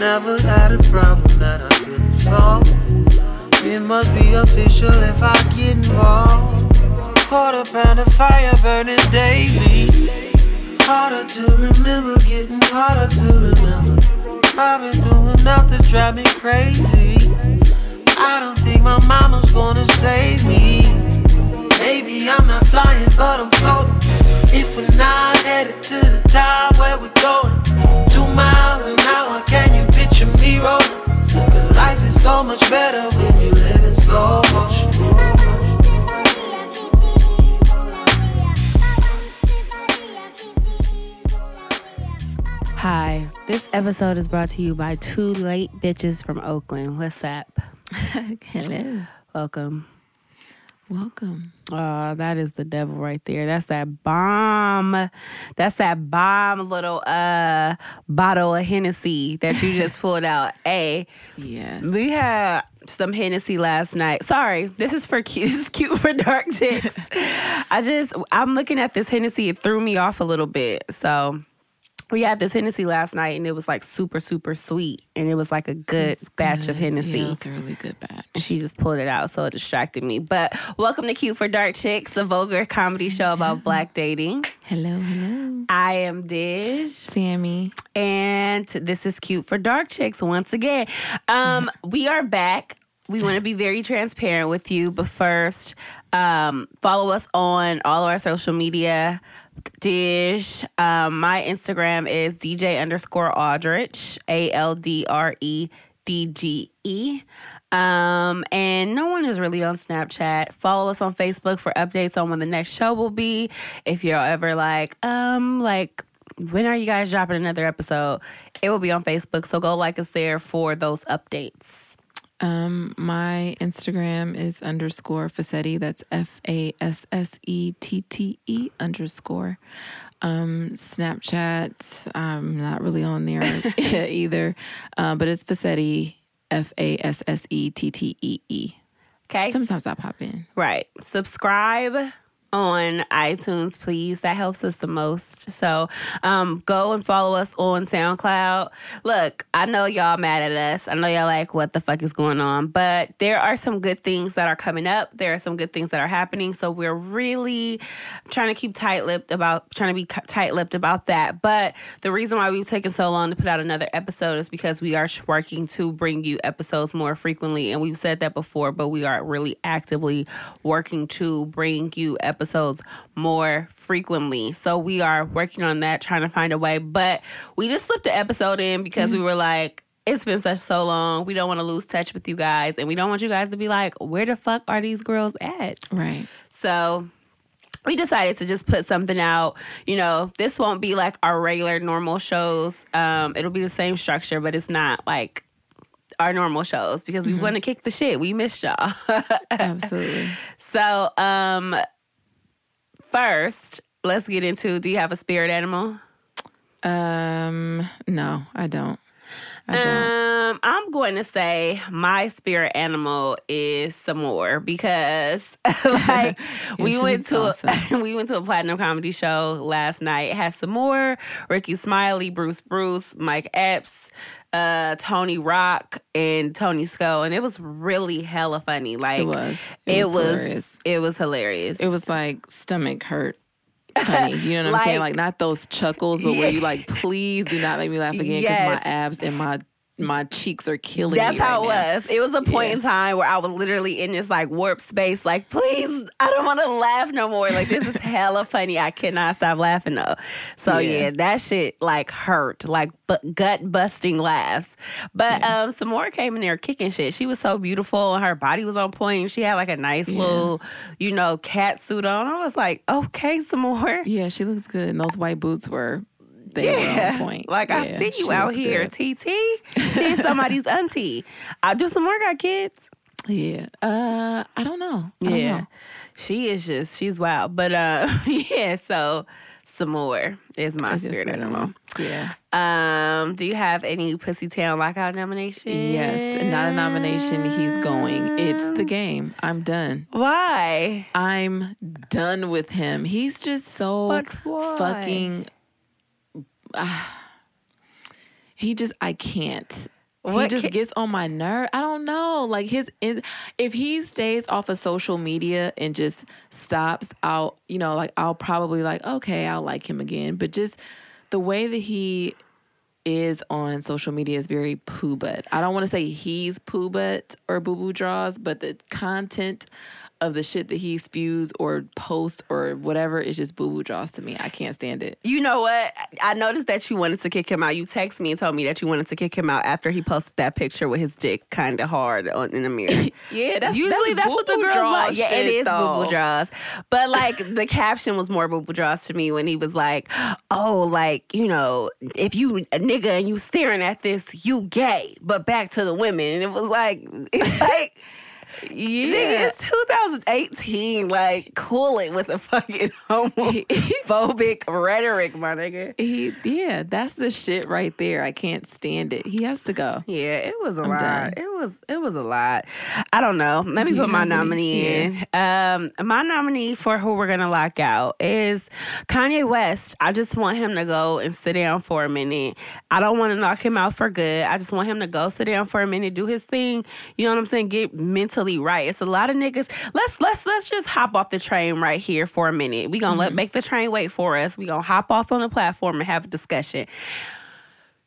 Never had a problem that I couldn't solve. It must be official if I get involved. Quarter pound of fire burning daily. Harder to remember, getting harder to remember. I've been doing enough to drive me crazy. I don't think my mama's gonna save me. Maybe I'm not flying, but I'm floating. If we're not headed to the top, where we going? Two miles an hour, can you picture me rolling? Cause life is so much better when you live in slow motion. Hi, this episode is brought to you by two late bitches from Oakland. What's up? Hello. Welcome. Welcome. Oh, that is the devil right there. That's that bomb. That's that bomb little uh bottle of Hennessy that you just pulled out. A. Yes. we had some Hennessy last night. Sorry, this is for cute. This is cute for dark chicks. I just I'm looking at this Hennessy. It threw me off a little bit. So we had this Hennessy last night, and it was like super super sweet, and it was like a good It's batch of good. Hennessy. Yeah, it's a really good batch. And she just pulled it out, so it distracted me. But welcome to Cute for Dark Chicks, a vulgar comedy show about black dating. Hello, hello. I am Dij, Sammy. and this is Cute for Dark Chicks once again. Um, we are back. We want to be very transparent with you, but first, um, follow us on all of our social media. Dij. Um, my Instagram is DJ underscore Aldredge, A L D R E D G E. Um, and no one is really on Snapchat. Follow us on Facebook for updates on when the next show will be. If you're ever like, um, like, when are you guys dropping another episode? It will be on Facebook. So go like us there for those updates. Um, my Instagram is underscore Fassette. That's F A S S E T T E underscore. Um, Snapchat, I'm not really on there either, uh, but it's Fassette, F A S S E T T E E. Okay. Sometimes I pop in. Right. Subscribe on iTunes, please. That helps us the most. So um, go and follow us on SoundCloud. Look, I know y'all mad at us. I know y'all like, what the fuck is going on? But there are some good things that are coming up. There are some good things that are happening. So we're really trying to keep tight lipped about, trying to be tight lipped about that. But the reason why we've taken so long to put out another episode is because we are working to bring you episodes more frequently. And we've said that before, but we are really actively working to bring you episodes more frequently. So we are working on that, trying to find a way. But we just slipped the episode in because we were like, it's been such so long. We don't want to lose touch with you guys. And we don't want you guys to be like, where the fuck are these girls at? Right. So we decided to just put something out. You know, this won't be like our regular normal shows. Um, it'll be the same structure, but it's not like our normal shows because we want to kick the shit. We miss y'all. Absolutely. so, um, first, let's get into do you have a spirit animal? Um, no, I don't. Um, I'm going to say my spirit animal is Sommore because like we went to awesome. a, we went to a platinum comedy show last night. It had Sommore, Rickey Smiley, Bruce Bruce, Mike Epps, uh, Tony Rock, and Tony Skull, and it was really hella funny. Like It was. It, was. hilarious. It was hilarious. It was like stomach hurt. Funny, you know what I'm saying? Like- Like not those chuckles, but where you like, please do not make me laugh again because Yes. my abs and my my cheeks are killing That's how it now. was. It was a point Yeah. in time where I was literally in this like warp space, like, please, I don't want to laugh no more. Like, this is hella funny. I cannot stop laughing though. So yeah, Yeah. that shit like hurt, like but gut busting laughs. But um, Sommore came in there kicking shit. She was so beautiful and her body was on point. She had like a nice Yeah. little, you know, cat suit on. I was like, okay, Sommore. Yeah, she looks good, and those white boots were on point. Like I see you out here, good. TT. She's somebody's auntie. I do Sommore got kids. Yeah. Uh, I don't know. I don't Yeah. know. She is just she's wild. But uh yeah, so Sommore is my It's spirit animal. Yeah. Um, do you have any Pussy Town lockout nomination? Yes. Not a nomination. He's going. It's the game. I'm done. Why? I'm done with him. He's just so fucking. Ah. he just, I can't. What he just ca- gets on my nerve. I don't know. Like his, if he stays off of social media and just stops, I'll, you know, like I'll probably like, okay, I'll like him again. But just the way that he is on social media is very poo butt. I don't want to say he's poo butt or boo boo draws, but the content of the shit that he spews or posts or whatever is just boo boo draws to me. I can't stand it. You know what? I noticed that you wanted to kick him out. You texted me and told me that you wanted to kick him out after he posted that picture with his dick kind of hard on, in the mirror. Yeah, that's Usually that's, what the girls like. Yeah, it is boo boo draws. But like the caption was more boo boo draws to me when he was like, "Oh, like you know, if you a nigga and you staring at this, you gay." But back to the women, and it was like, it's like. Nigga, it's 2018. Like, cool it with the fucking homophobic rhetoric, my nigga. He, yeah, that's the shit right there. I can't stand it. He has to go. Yeah, it was a I'm lot. done. It was it was a lot. I don't know. Let me Do put my have any- nominee in. Um, my nominee for who we're gonna lock out is Kanye West. I just want him to go and sit down for a minute. I don't want to knock him out for good. I just want him to go sit down for a minute, do his thing. You know what I'm saying? Get right. It's a lot of niggas. Let's let's let's just hop off the train right here for a minute. We gonna let mm-hmm. make the train wait for us. We gonna hop off on the platform and have a discussion.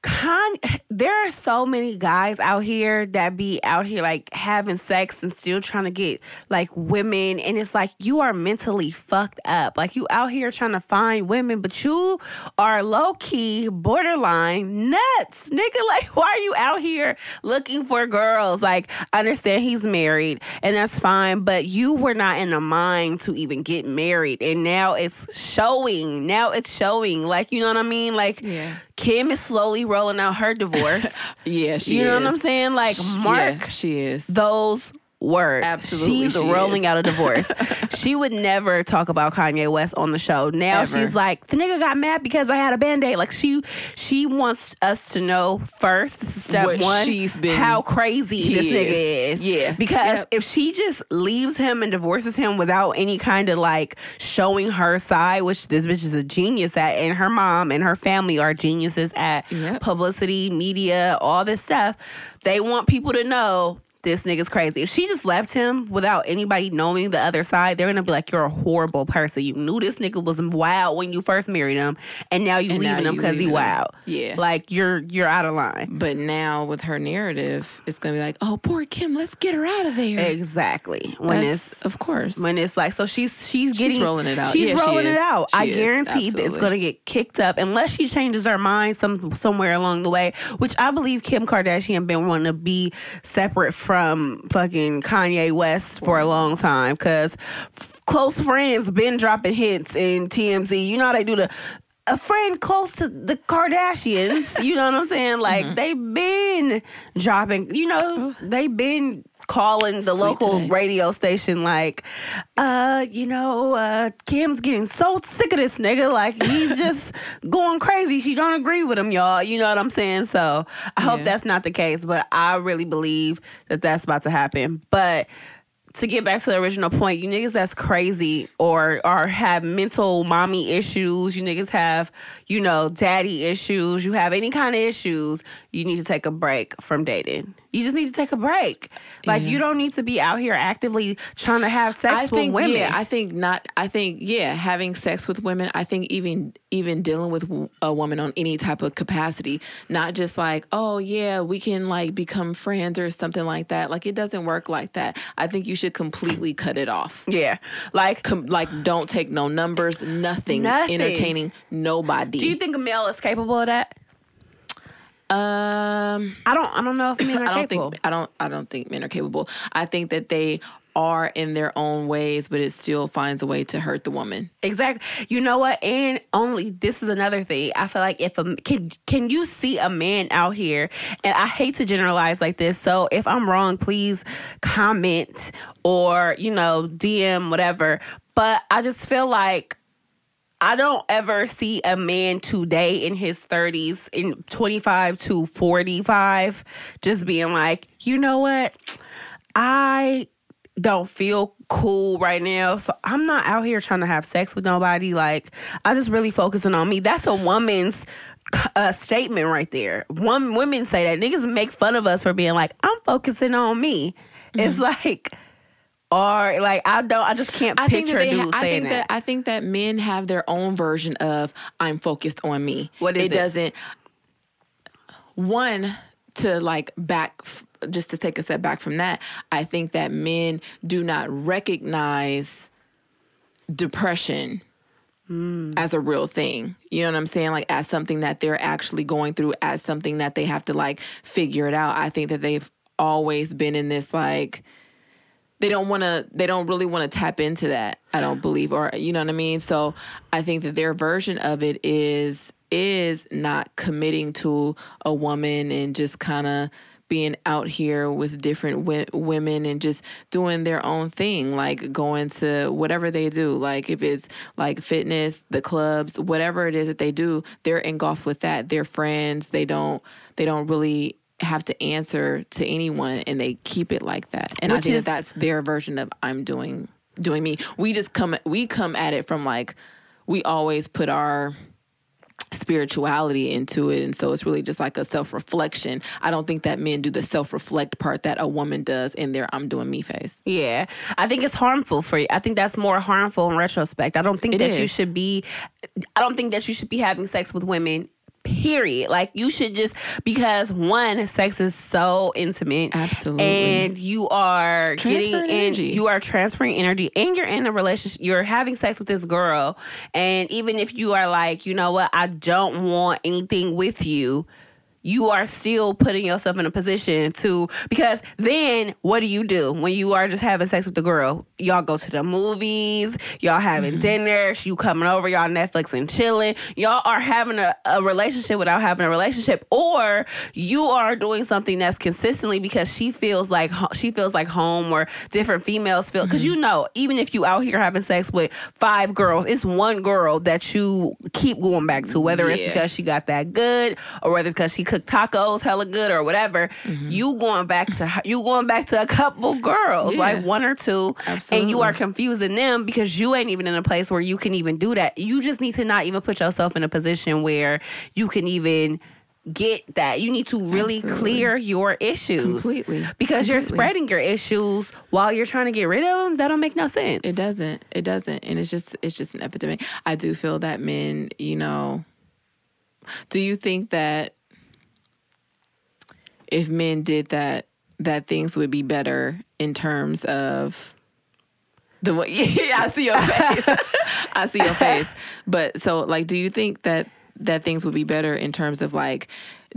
Con- there are so many guys out here that be out here like having sex and still trying to get like women and it's like you are mentally fucked up. Like you out here trying to find women but you are low-key borderline nuts nigga. Like why are you out here looking for girls? Like I understand he's married and that's fine but you were not in the mind to even get married and now it's showing. Now it's showing. Like you know what I mean? Like Yeah. Kim is slowly rolling out her divorce. Yeah, she you know is. what I'm saying? Like mark Yeah, she is. those words. Absolutely, She's she rolling is. out a divorce. she would never talk about Kanye West on the show. Now Ever. she's like, the nigga got mad because I had a band-aid. Like she she wants us to know first, step What one, she's been- how crazy this nigga is. is. Yeah. Because Yep. if she just leaves him and divorces him without any kind of like showing her side, which this bitch is a genius at, and her mom and her family are geniuses at Yep. publicity, media, all this stuff. They want people to know this nigga's crazy. If she just left him without anybody knowing the other side, they're gonna be like, "You're a horrible person. You knew this nigga was wild when you first married him, and now you And now leaving him because he him. wild. Yeah. like you're you're out of line. But now with her narrative, it's gonna be like, oh, poor Kim, let's get her out of there. Exactly. When That's- it's of course. when it's like so she's she's getting rolling it out. She's Yeah, she rolling it is. out. She I is, guarantee that it's going to get kicked up unless she changes her mind some somewhere along the way. Which I believe Kim Kardashian been wanting to be separate from fucking Kanye West for a long time because close friends been dropping hits in TMZ. You know how they do the. A friend close to the Kardashians, you know what I'm saying? Like Mm-hmm. they've been dropping, you know, they've been calling the Sweet local today. radio station like, uh, you know, uh, Kim's getting so sick of this nigga. Like he's just going crazy. She don't agree with him, y'all. You know what I'm saying? So I hope Yeah. that's not the case, but I really believe that that's about to happen. But to get back to the original point, you niggas that's crazy or or have mental mommy issues, you niggas have, you know, daddy issues, you have any kind of issues, you need to take a break from dating. You just need to take a break. Like Yeah. you don't need to be out here actively trying to have sex I with think women. yeah, I think not. I think yeah, having sex with women. I think even even dealing with a woman on any type of capacity, not just like oh yeah, we can like become friends or something like that. Like it doesn't work like that. I think you should completely cut it off. yeah. Like Com- like don't take no numbers, nothing, Nothing. entertaining nobody. do you think a male is capable of that? Um I don't I don't know if men are I don't capable. think I don't I don't think men are capable. I think that they are in their own ways, but it still finds a way to hurt the woman. Exactly. You know what? And only this is another thing. I feel like if a can can you see a man out here? And I hate to generalize like this. So if I'm wrong, please comment or you know DM whatever. But I just feel like I don't ever see a man today in his 30s, in 25 to 45, just being like, you know what? I don't feel cool right now. So I'm not out here trying to have sex with nobody. Like, I just really focusing on me. That's a woman's uh, statement right there. One women say that niggas make fun of us for being like, I'm focusing on me. Mm-hmm. It's like, or like I don't, I just can't I picture a dude ha- saying I think that. I think that men have their own version of "I'm focused on me." What is it? It doesn't. One to like back just to take a step back from that, I think that men do not recognize depression mm. as a real thing. You know what I'm saying? Like as something that they're actually going through, as something that they have to like figure it out. I think that they've always been in this like they don't want to they don't really want to tap into that i don't believe or you know what i mean? So i think that their version of it is is not committing to a woman and just kind of being out here with different w- women and just doing their own thing like going to whatever they do. Like if it's like fitness the clubs whatever it is that they do they're engulfed with that. They're friends. They don't they don't really have to answer to anyone and they keep it like that. And Which i think is, that that's their version of i'm doing doing me. We just come we come at it from like we always put our spirituality into it and so it's really just like a self-reflection. I don't think that men do the self-reflect part that a woman does in their i'm doing me face yeah. I think it's harmful for you. I think that's more harmful in retrospect. I don't think it that is. you should be i don't think that you should be having sex with women period. Like you should just because one, sex is so intimate. Absolutely. And you are getting in you are transferring energy and you're in a relationship. You're having sex with this girl. And even if you are like, you know what, I don't want anything with you you are still putting yourself in a position to because then what do you do when you are just having sex with the girl? Y'all go to the movies, y'all having mm-hmm. dinner, you coming over, y'all Netflix and chilling. Y'all are having a, a relationship without having a relationship, or you are doing something that's consistently because she feels like she feels like home, or different females feel because mm-hmm. you know even if you out here having sex with five girls, it's one girl that you keep going back to, whether yeah. it's because she got that good or whether because she could tacos hella good or whatever, mm-hmm. you going back to you going back to a couple girls, yeah. like one or two, Absolutely. and you are confusing them because you ain't even in a place where you can even do that. You just need to not even put yourself in a position where you can even get that. You need to really Absolutely. clear your issues completely because completely. you're spreading your issues while you're trying to get rid of them. That don't make no sense. It doesn't. It doesn't. And it's just it's just an epidemic. I do feel that men, you know, do you think that if men did that, that things would be better in terms of the way. Yeah, I see your face. I see your face. But so, like, do you think that that things would be better in terms of like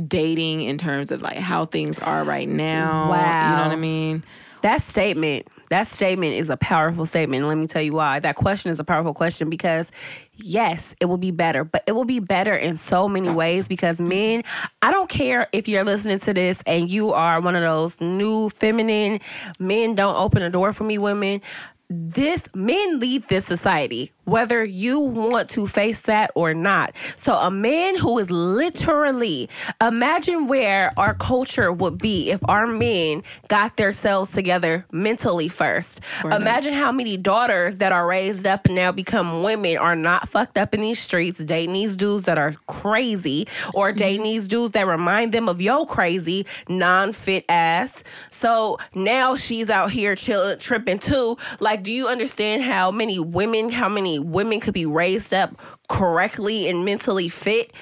dating, in terms of like how things are right now? Wow, you know what I mean? That statement that statement is a powerful statement. let me tell you why. That question is a powerful question because, yes, it will be better, but it will be better in so many ways because men, I don't care if you're listening to this and you are one of those new feminine men don't open a door for me women. This men lead this society whether you want to face that or not. So, a man who is literally, imagine where our culture would be if our men got themselves together mentally first. imagine how many daughters that are raised up and now become women are not fucked up in these streets, dating these dudes that are crazy or mm-hmm. dating these dudes that remind them of yo crazy, non fit ass. So now she's out here chilling, tripping too. Like, do you understand how many women, how many women could be raised up correctly and mentally fit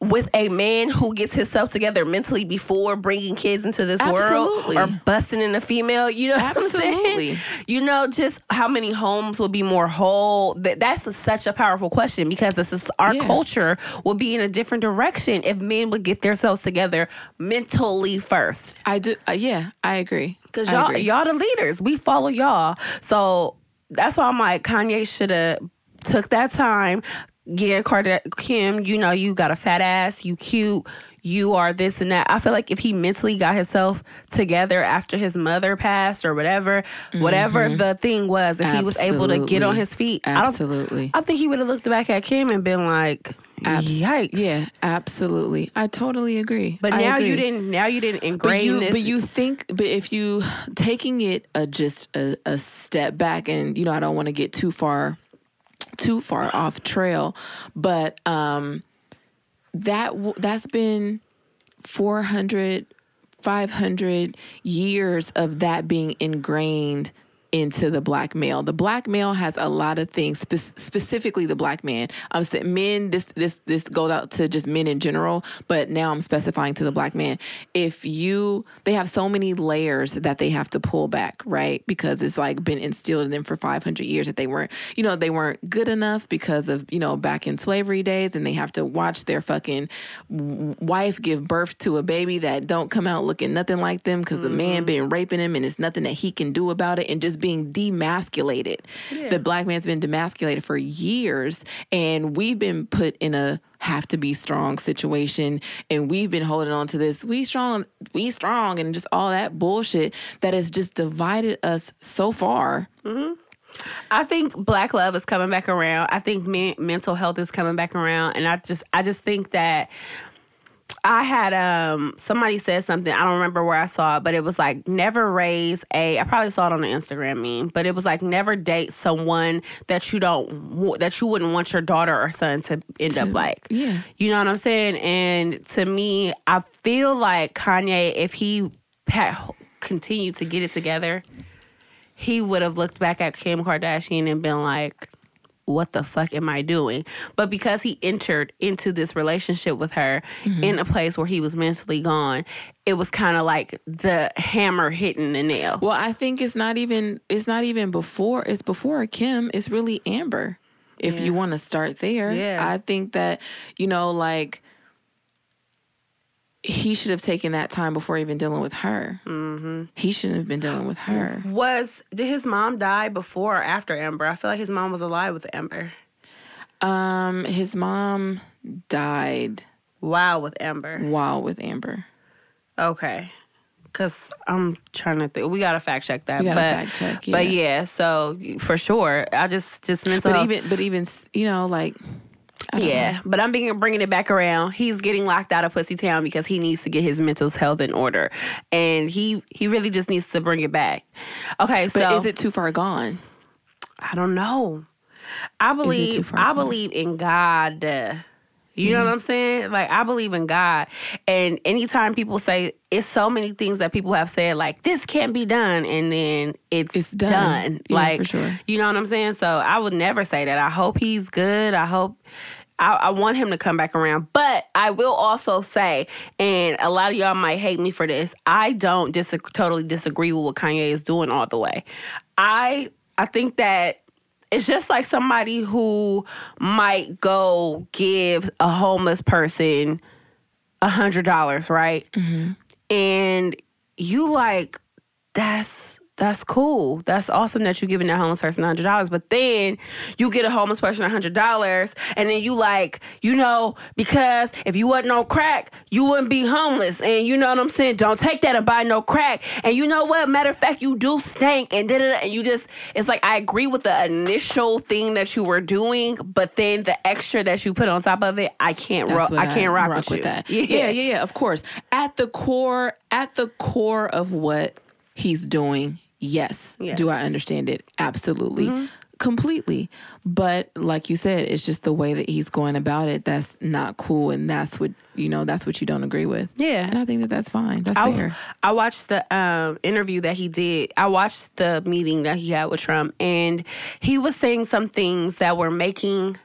with a man who gets himself together mentally before bringing kids into this Absolutely. world or busting in a female, you know Absolutely. You know, just how many homes will be more whole. That that's a, such a powerful question because this is our yeah. culture will be in a different direction if men would get themselves together mentally first. I do. Uh, yeah, I agree. Because y'all, agree. y'all the leaders. We follow y'all. So that's why I'm like Kanye should have took that time yeah, Cardi- Kim, you know, you got a fat ass, you cute, you are this and that. I feel like if he mentally got himself together after his mother passed or whatever, whatever the thing was, if he was able to get on Mm-hmm. His feet, Absolutely. I, don't, I think he would have looked back at Kim and been like, Abs- yikes. Yeah, absolutely. I totally agree. But I now agree. you didn't. Now you didn't ingrain But you, this. but you think, but if you taking it a, just a, a step back, and you know, I don't want to get too far, too far off trail, but um, that w- that's been 400, 500 years of that being ingrained into the black male. The black male has a lot of things, spe- specifically the black man. Um, I'm saying men. This this this goes out to just men in general, but now I'm specifying to the black man. If you, they have so many layers that they have to pull back, right? Because it's like been instilled in them for 500 years that they weren't, you know, they weren't good enough because of you know back in slavery days, and they have to watch their fucking wife give birth to a baby that don't come out looking nothing like them because the man mm-hmm. been raping him and it's nothing that he can do about it and just being demasculated. The black man's been demasculated for years and we've been put in a have to be strong situation and we've been holding on to this we strong we strong and just all that bullshit that has just divided us so far mm-hmm. I think black love is coming back around. I think men, mental health is coming back around, and I just I just think that I had um somebody said something I don't remember where I saw it, but it was like never raise a. I probably saw it on the Instagram meme, but it was like never date someone that you don't that you wouldn't want your daughter or son to end up like. yeah. You know what I'm saying? And to me, I feel like Kanye, if he had continued to get it together, he would have looked back at Kim Kardashian and been like, what the fuck am I doing? But because he entered into this relationship with her mm-hmm. in a place where he was mentally gone, it was kind of like the hammer hitting the nail. Well, I think it's not even it's not even before it's before Kim. It's really Amber. If Yeah. you want to start there, Yeah. I think that you know, like he should have taken that time before even dealing with her. Mm-hmm. He shouldn't have been dealing with her. Was did his mom die before or after Amber? I feel like his mom was alive with Amber. Um, his mom died Wow, with Amber. while with Amber. Okay. Cause I'm trying to think. We gotta fact check that. But, fact check, But yeah. yeah, so for sure, I just just mental. But health- even, but even, you know, like, Yeah, but I'm being bringing it back around. He's getting locked out of Pussy Town because he needs to get his mental health in order, and he he really just needs to bring it back. Okay, But so is it too far gone? I don't know. I believe I gone? believe in God. You know mm-hmm. what I'm saying? Like I believe in God. And anytime people say it's so many things that people have said like this can't be done and then it's, It's done. done. Yeah, like for sure. you know what I'm saying? So I would never say that. I hope he's good. I hope I, I want him to come back around. But I will also say, and a lot of y'all might hate me for this, I don't dis- totally disagree with what Kanye is doing all the way. I I think that it's just like somebody who might go give a homeless person a hundred dollars, right? Mm-hmm. And you like, that's that's cool. That's awesome that you're giving that homeless person hundred dollars. But then you get a homeless person hundred dollars, and then you like, you know, because if you wasn't on crack, you wouldn't be homeless. And you know what I'm saying? Don't take that and buy no crack. And you know what? Matter of fact, you do stink. And. And you just, it's like I agree with the initial thing that you were doing, but then the extra that you put on top of it, I can't. Ro- I can't rock, with, you. that. Yeah, yeah, yeah, yeah. Of course, at the core, at the core of what he's doing, yes. Yes. Do I understand it? Absolutely, completely. But like you said, it's just the way that he's going about it that's not cool, and that's what you know. That's what you don't agree with. Yeah. and I think that that's fine. That's I, fair. I watched the um, interview that he did. I watched the meeting that he had with Trump, and he was saying some things that were making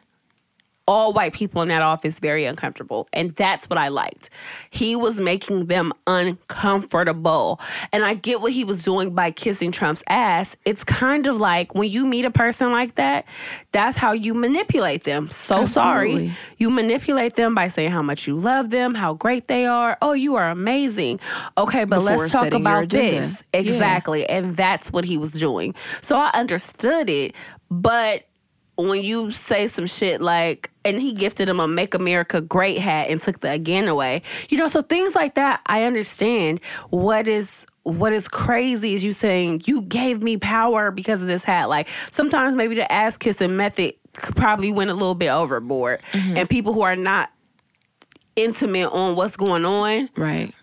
all white people in that office very uncomfortable. And that's what I liked. He was making them uncomfortable. And I get what he was doing by kissing Trump's ass. It's kind of like when you meet a person like that, that's how you manipulate them. So sorry. You manipulate them by saying how much you love them, how great they are. Oh, you are amazing. Okay, but Before let's talk about this. Yeah. Exactly. And that's what he was doing. So I understood it, but when you say some shit like, and he gifted him a "Make America Great" hat and took the again away. You know, so things like that, I understand. What is what is crazy is you saying you gave me power because of this hat. Like sometimes maybe the ass kissing method probably went a little bit overboard, mm-hmm. and people who are not intimate on what's going on Right.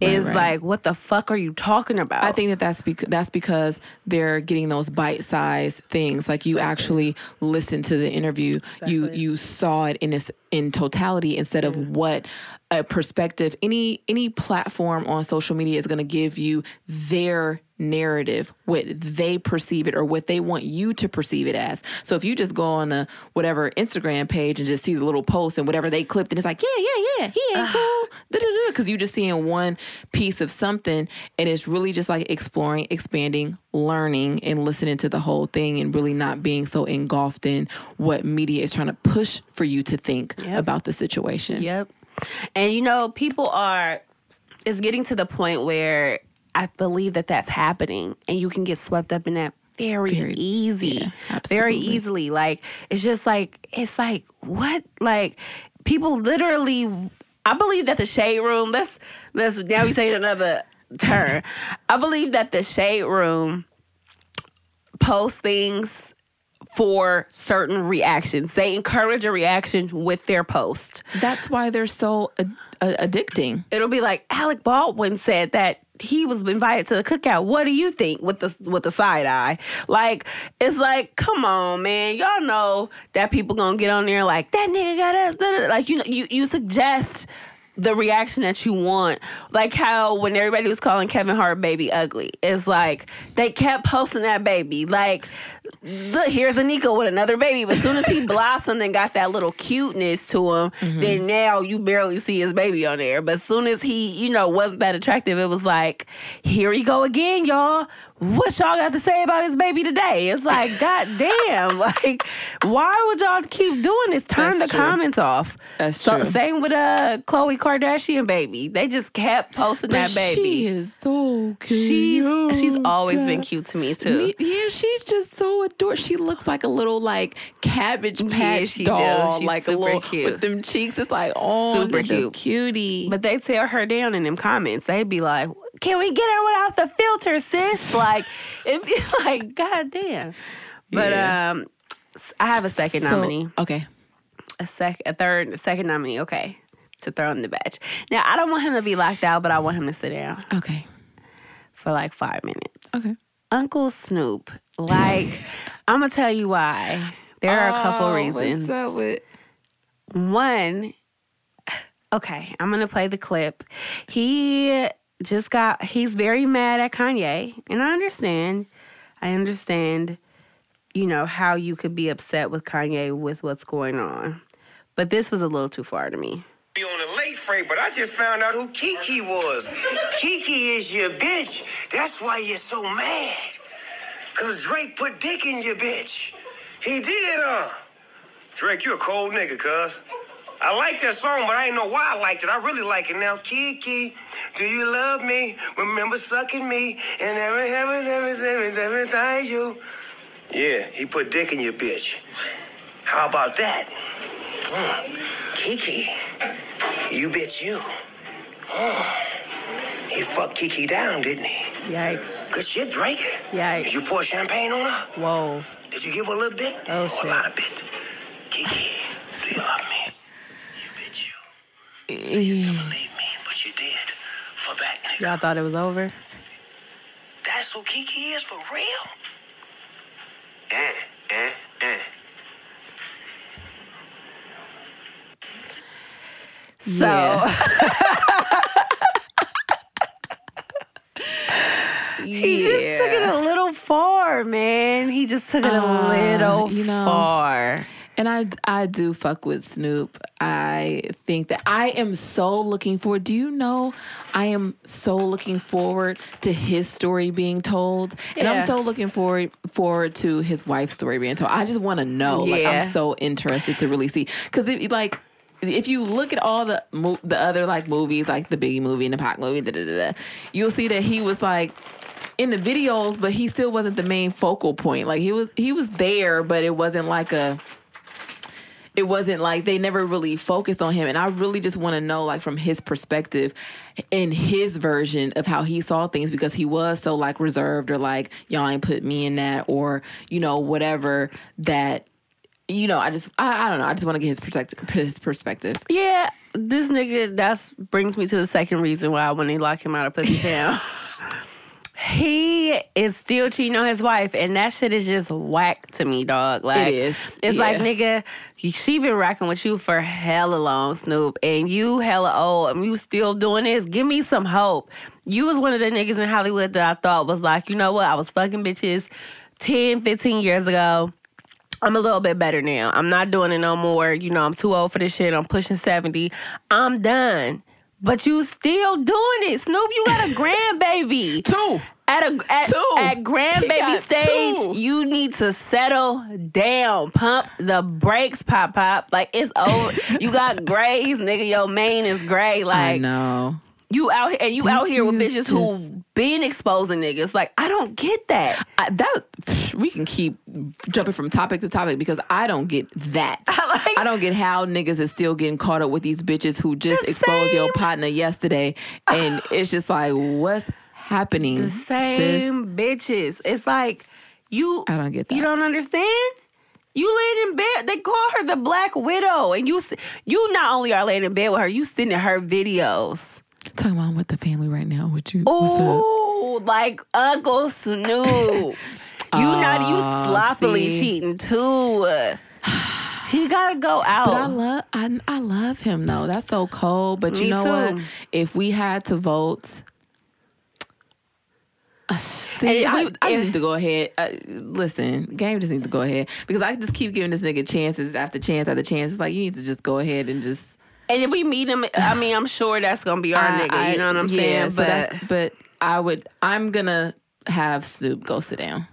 Is right. like, what the fuck are you talking about? I think that that's because that's because they're getting those bite-sized things. Like you actually listened to the interview, you Exactly. you saw it in its in totality instead of what a perspective. Any any platform on social media is going to give you their narrative, what they perceive it or what they want you to perceive it as. So if you just go on the whatever Instagram page and just see the little post and whatever they clipped, and it's like, yeah, yeah, yeah, he ain't cool, because you're just seeing one piece of something, and it's really just like exploring, expanding, learning, and listening to the whole thing, and really not being so engulfed in what media is trying to push for you to think Yep. about the situation. Yep. And you know, people are it's getting to the point where I believe that that's happening and you can get swept up in that very, Very- easy. yeah, very easily. Like it's just like it's like what? Like people literally I believe that the shade room, let's let's now we say another term. I believe that the shade room post things for certain reactions. They encourage a reaction with their post. That's why they're so ad- addicting. It'll be like Alec Baldwin said that he was invited to the cookout. What do you think with the with the side eye? Like it's like, come on, man. Y'all know that people gonna get on there like that nigga got us. da, da, da." Like you know, you you suggest the reaction that you want. Like how when everybody was calling Kevin Hart baby ugly, it's like they kept posting that baby. Like, look, here's a Nico with another baby. But as soon as he blossomed and got that little cuteness to him, mm-hmm. then now you barely see his baby on there. But as soon as he, you know, wasn't that attractive, it was like, here we go again, y'all. What y'all got to say about his baby today? It's like, god damn. Like, why would y'all keep doing this? Turn That's the true. comments off. That's so, true. Same with uh Khloe Kardashian baby. They just kept posting that baby. She is so cute. she's she's always been cute to me too. Me- yeah, she's just so adorable. She looks like a little like cabbage patch she do. doll, She's like a super little cute. with them cheeks. It's like oh, Super cute. cutie. But they tear her down in them comments. They'd be like, "Can we get her without the filter, sis?" like it'd be like, "God damn." But Yeah. um, I have a second So- nominee, Okay, a sec, a third, second nominee. Okay, to throw in the batch. Now I don't want him to be locked out, but I want him to sit down okay, for like five minutes. okay. Uncle Snoop, like I'm gonna tell you why. There are a couple Oh, reasons. What's up with? One, okay, I'm gonna play the clip. He just got, he's very mad at Kanye, and I understand. I understand, you know, how you could be upset with Kanye with what's going on. But this was a little too far to me. be on the late freight, but I just found out who Kiki was. Kiki is your bitch. That's why you're so mad. Cause Drake put dick in your bitch. He did, huh? Drake, you a cold nigga, cuz. I like that song, but I ain't know why I liked it. I really like it now. Kiki, do you love me? Remember sucking me and every every every every every time you. Yeah, he put dick in your bitch. How about that? Mm. Kiki. You bitch you. Oh. He fucked Kiki down, didn't he? Yikes. Good shit, Drake. Yikes. Did you pour champagne on her? Whoa. Did you give her a little bit? Oh, or shit. a lot of bit? Kiki, do you love me? You bitch you. Say you never leave me, but you did. For that nigga. Y'all thought it was over? That's who Kiki is for real? Eh, eh, eh. So, he just took it a little far, man. He just took it a Uh, little you know, far. And I I do fuck with Snoop. I think that I am so looking forward. Do you know I am so looking forward to his story being told, and Yeah. I'm so looking forward forward to his wife's story being told. I just want to know. Like Yeah. I'm so interested to really see because like. If you look at all the the other like movies, like the Biggie movie and the Pac movie, da, da, da, da, you'll see that he was like in the videos, but he still wasn't the main focal point. Like he was he was there, but it wasn't like a it wasn't like they never really focused on him. And i really just want to know like from his perspective in his version of how he saw things because he was so like reserved or like y'all ain't put me in that or you know whatever that you know i just i, I don't know. I just want to get his perspective his perspective. Yeah, this nigga that's brings me to the second reason why I want to lock him out of Pussy Town. he is still cheating on his wife, and that shit is just whack to me, dog. Like is, It's like nigga, she been rocking with you for hella long, Snoop, and you hella old, and you still doing this. Give me some hope. You was one of the niggas in Hollywood that I thought was like, you know what? I was fucking bitches 10, 15 years ago. I'm a little bit better now. I'm not doing it no more. You know, I'm too old for this shit. I'm pushing 70. I'm done. But you still doing it, Snoop. You got a grandbaby. two At a at, Two. at grandbaby stage, two. you need to settle down. Pump the brakes, pop pop. Like it's over. you got grays, nigga. Your mane is gray. Like i know you out here and you out here with bitches who been exposing niggas. Like I don't get that. I, that we can keep jumping from topic to topic because I don't get that. Like- I don't get how niggas is still getting caught up with these bitches who just exposed your partner yesterday, and it's just like, what's happening? the same bitches. It's like you. I don't get that. You don't understand. You laying in bed. They call her the Black Widow, and you you not only are laying in bed with her, you sending her videos. Talking about I'm with the family right now. What you? Oh, like Uncle Snoop. you not you sloppily see. cheating too. He gotta go out. But I love I, I love him though. That's so cold. But you know too. what? If we had to vote, see, I, we- I just need to go ahead. Uh, listen, game just needs to go ahead because I just keep giving this nigga chances after chance after chance. It's like you need to just go ahead and just. And if we meet him, I mean, I'm sure that's gonna be our I- nigga. I- you know what I'm yeah, saying? so but but I would. I'm gonna have Snoop go sit down.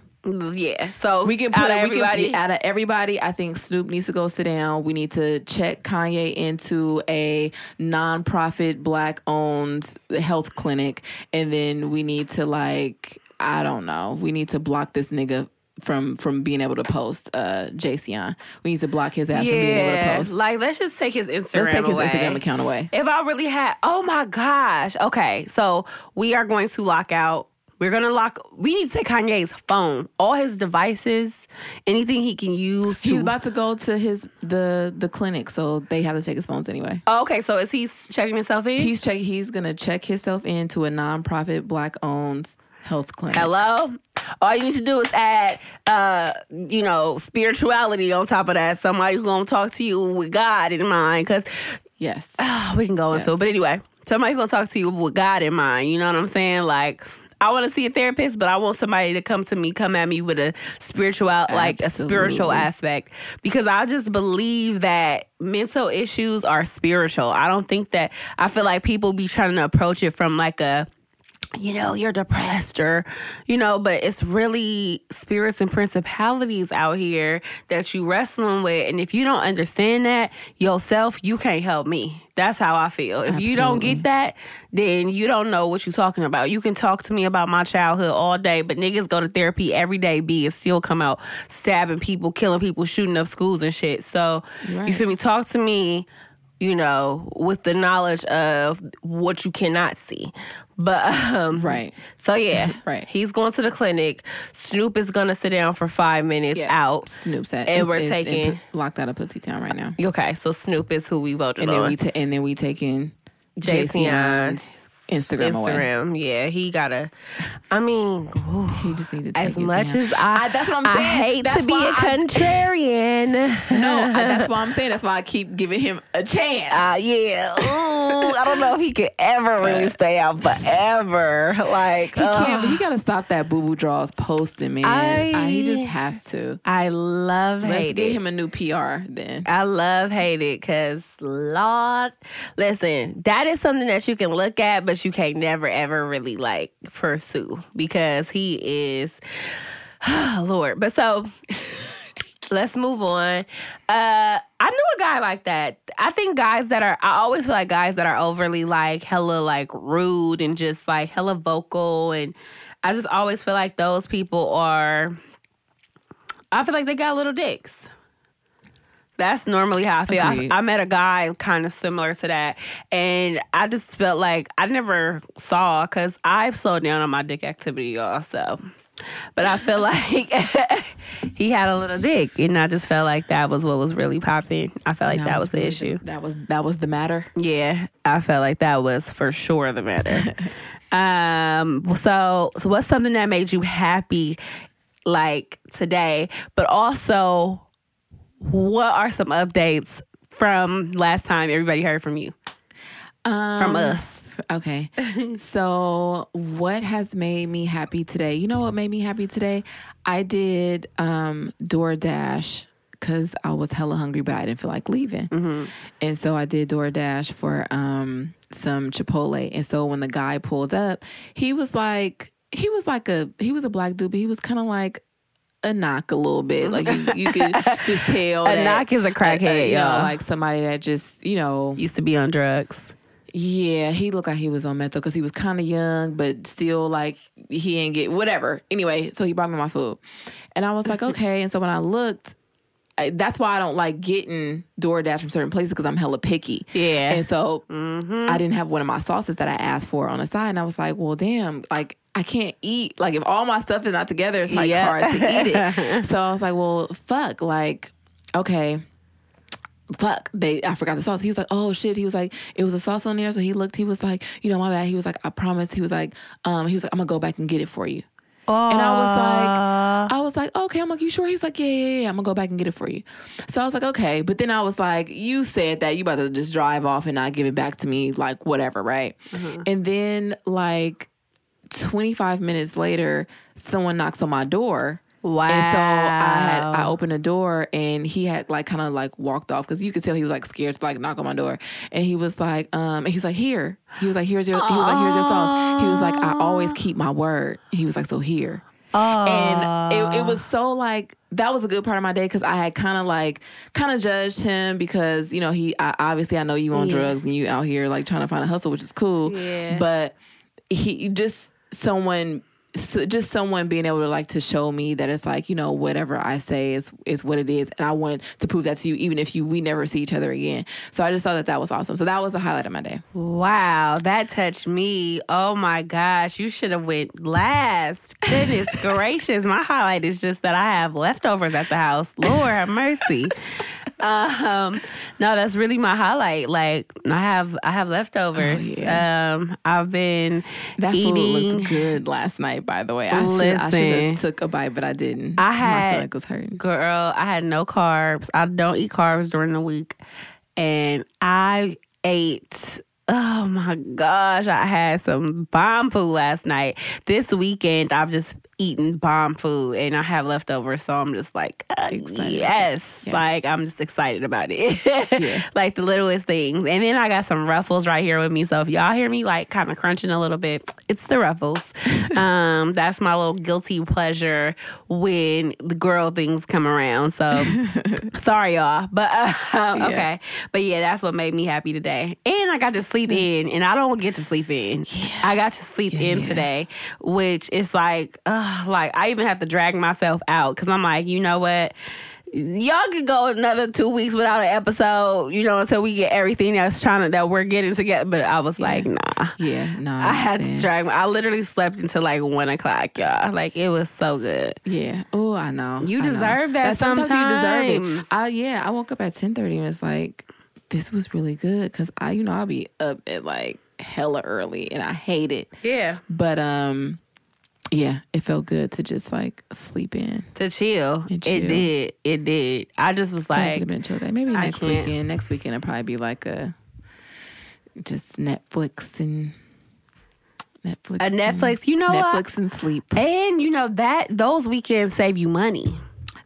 yeah, so We can put out of we can- everybody. out of everybody. I think Snoop needs to go sit down. We need to check Kanye into a nonprofit black owned health clinic, and then we need to like I don't know. We need to block this nigga from from being able to post uh Jayceon. We need to block his ass from being able to post. like let's just take his Instagram Let's take his. Instagram account away. If I really had, oh my gosh. Okay, so we are going to lock out. We're gonna lock. We need to take Kanye's phone, all his devices, anything he can use. To, He's about to go to his the the clinic, so they have to take his phones anyway. Oh, okay, so is he checking himself in? He's check. He's gonna check himself into a nonprofit black owned health clinic. Hello. All you need to do is add, uh, you know, spirituality on top of that. Somebody who's gonna talk to you with God in mind, because Yes. we can go into it. But anyway, somebody's gonna talk to you with God in mind. You know what I'm saying? Like, I want to see a therapist, but I want somebody to come to me, come at me with a spiritual, like a spiritual aspect, because I just believe that mental issues are spiritual. I don't think that I feel like people be trying to approach it from like a you know, you're depressed or, you know, but it's really spirits and principalities out here that you wrestling with. And if you don't understand that yourself, you can't help me. That's how I feel. If you don't get that, then you don't know what you're talking about. You can talk to me about my childhood all day, but niggas go to therapy every day, B, and still come out stabbing people, killing people, shooting up schools and shit. So, you feel me? Talk to me you know, with the knowledge of what you cannot see. But um Right. So yeah, Right. He's going to the clinic. Snoop is gonna sit down for five minutes out. Snoop's at And is- we're is taking- Pu- locked out of Pussy Town right now. Okay, so Snoop is who we voted And then on. we ta- and then we taking Jason Instagram, away. Yeah, he gotta. I mean, ooh, He just need to take as it much down. as I, I- that's what I'm saying. I hate That's to be why a I- contrarian. no, I, that's why I'm saying. That's why I keep giving him a chance. Uh, yeah. Ooh, I don't know if he could ever really stay out forever. Like, he ugh. can't. But he gotta stop that boo boo draws posting, man. I- Uh, he just has to. I love Let's hate get it. him a new PR then. I love hate it because Lord, listen, that is something that you can look at, but you can't never ever really like pursue because he is Lord. But so let's move on. Uh I knew a guy like that. I think guys that are I always feel like guys that are overly like hella like rude and just like hella vocal and I just always feel like those people are. I feel like they got little dicks. That's normally how I feel. I, I met a guy kind of similar to that, and I just felt like I never saw because I've slowed down on my dick activity also. But I feel like he had a little dick, and I just felt like that was what was really popping. I felt like that, was, the really issue. That was that was the matter. Yeah, I felt like that was for sure the matter. um, so, so what's something that made you happy, like today? But also, what are some updates from last time everybody heard from you, from us? Okay. so, what has made me happy today? You know what made me happy today? I did um, DoorDash because I was hella hungry, but I didn't feel like leaving. And so I did DoorDash for um, some Chipotle. And so when the guy pulled up, he was like, he was like a, he was a black dude, but he was kind of like, a knock a little bit, like you, you could just tell. A knock is a crackhead, you know, y'all. like somebody that just, you know, Used to be on drugs. yeah, he looked like he was on meth because he was kind of young, but still like he ain't get whatever. Anyway, so he brought me my food, and I was like, okay. And so when I looked, that's why I don't like getting DoorDash from certain places because I'm hella picky. Yeah. and so I didn't have one of my sauces that I asked for on the side, and I was like, well, damn, like. I can't eat like if all my stuff is not together, it's like Yeah. hard to eat it. so I was like, well, fuck, like, okay, fuck they i forgot the sauce he was like oh shit he was like it was a sauce on there so he looked he was like you know my bad he was like i promise he was like um he was like i'm gonna go back and get it for you and i was like i was like okay i'm like you sure? He was like yeah yeah yeah i'm gonna go back and get it for you. So i was like okay but then i was like you said that you about to just drive off and not give it back to me like whatever right? Mm-hmm. And then like 25 minutes later someone knocks on my door Wow. and so I had I opened the door and he had like kind of like walked off because you could tell he was like scared to like knock on my door. And he was like, um, and he was like, here. He was like, here's your he was like, here's your sauce. He was like, I always keep my word. He was like, so here. And it, it was so like that was a good part of my day because I had kind of like kind of judged him because you know he I, obviously I know you on Yeah. drugs and you out here like trying to find a hustle which is cool Yeah. but he just someone so just someone being able to like to show me that it's like you know whatever I say is is what it is, and I want to prove that to you, even if you we never see each other again. So I just thought that that was awesome. So that was the highlight of my day. Wow, that touched me. Oh my gosh, you should have went last. Goodness gracious, my highlight is just that I have leftovers at the house. Lord have mercy. Um, no, that's really my highlight. Like I have, I have leftovers. Oh, yeah. Um, I've been That eating. food looked good last night, by the way. I should I have took a bite, but I didn't. I 'cause my had- stomach was hurting. Girl, I had no carbs. I don't eat carbs during the week. And I ate, oh my gosh, I had some bomb food last night. This weekend, I've just eaten bomb food and I have leftovers. So I'm just like, uh, yes. Yes. Like, I'm just excited about it. Yeah. like the littlest things. And then I got some ruffles right here with me. So if y'all hear me like kind of crunching a little bit, it's the ruffles. um, that's my little guilty pleasure when the girl things come around. So sorry, y'all. But uh, okay. But yeah, that's what made me happy today. And I got to sleep in, and I don't get to sleep in. I got to sleep in yeah. today, which is like, uh, like I even have to drag myself out because I'm like, you know what? Y'all could go another two weeks without an episode, you know, until we get everything that's trying to that we're getting together. But I was like, nah. Yeah, no, I had to drag. My, I literally slept until like one o'clock, y'all. Like it was so good. Yeah. Oh, I know. You I know. deserve that sometimes. You deserve it. I yeah. I woke up at ten thirty and it's like, this was really good because I, you know, I'll be up at like hella early and I hate it. Yeah. But um, yeah, it felt good to just like sleep in. To chill. And It did. It did. I just was So it could like, been chill day. Maybe I next can't. weekend. Next weekend it'll probably be like a just Netflix and Netflix. a Netflix. You know? Netflix and sleep. And you know that those weekends save you money.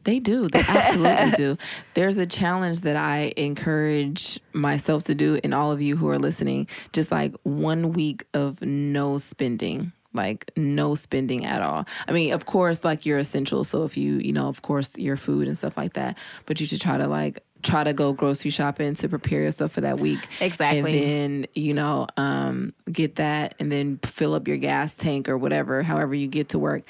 They do. They absolutely do. There's a challenge that I encourage myself to do, and all of you who are listening, just like one week of no spending. Like no spending at all. I mean, of course, like your essentials. So if you, you know, of course, your food and stuff like that. But you should try to like try to go grocery shopping to prepare yourself for that week. Exactly. And then, you know, um, get that and then fill up your gas tank or whatever, however you get to work.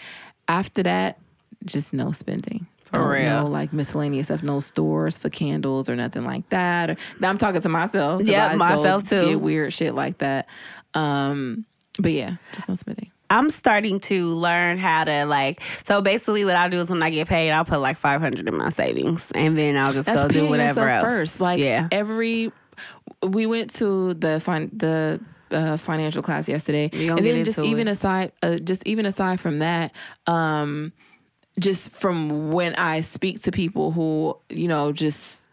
After that, just no spending. For no, real. No like miscellaneous stuff, no stores for candles or nothing like that. Or, I'm talking to myself. Yeah, myself too. Get weird shit like that. Um, but yeah, just no spending. I'm starting to learn how to like. So basically, what I do is when I get paid, I'll put like 500 in my savings, and then I'll just go do whatever else. first. Like yeah, every, we went to the fin- the uh, financial class yesterday, and then just even it. aside, uh, just even aside from that, um, just from when I speak to people who you know just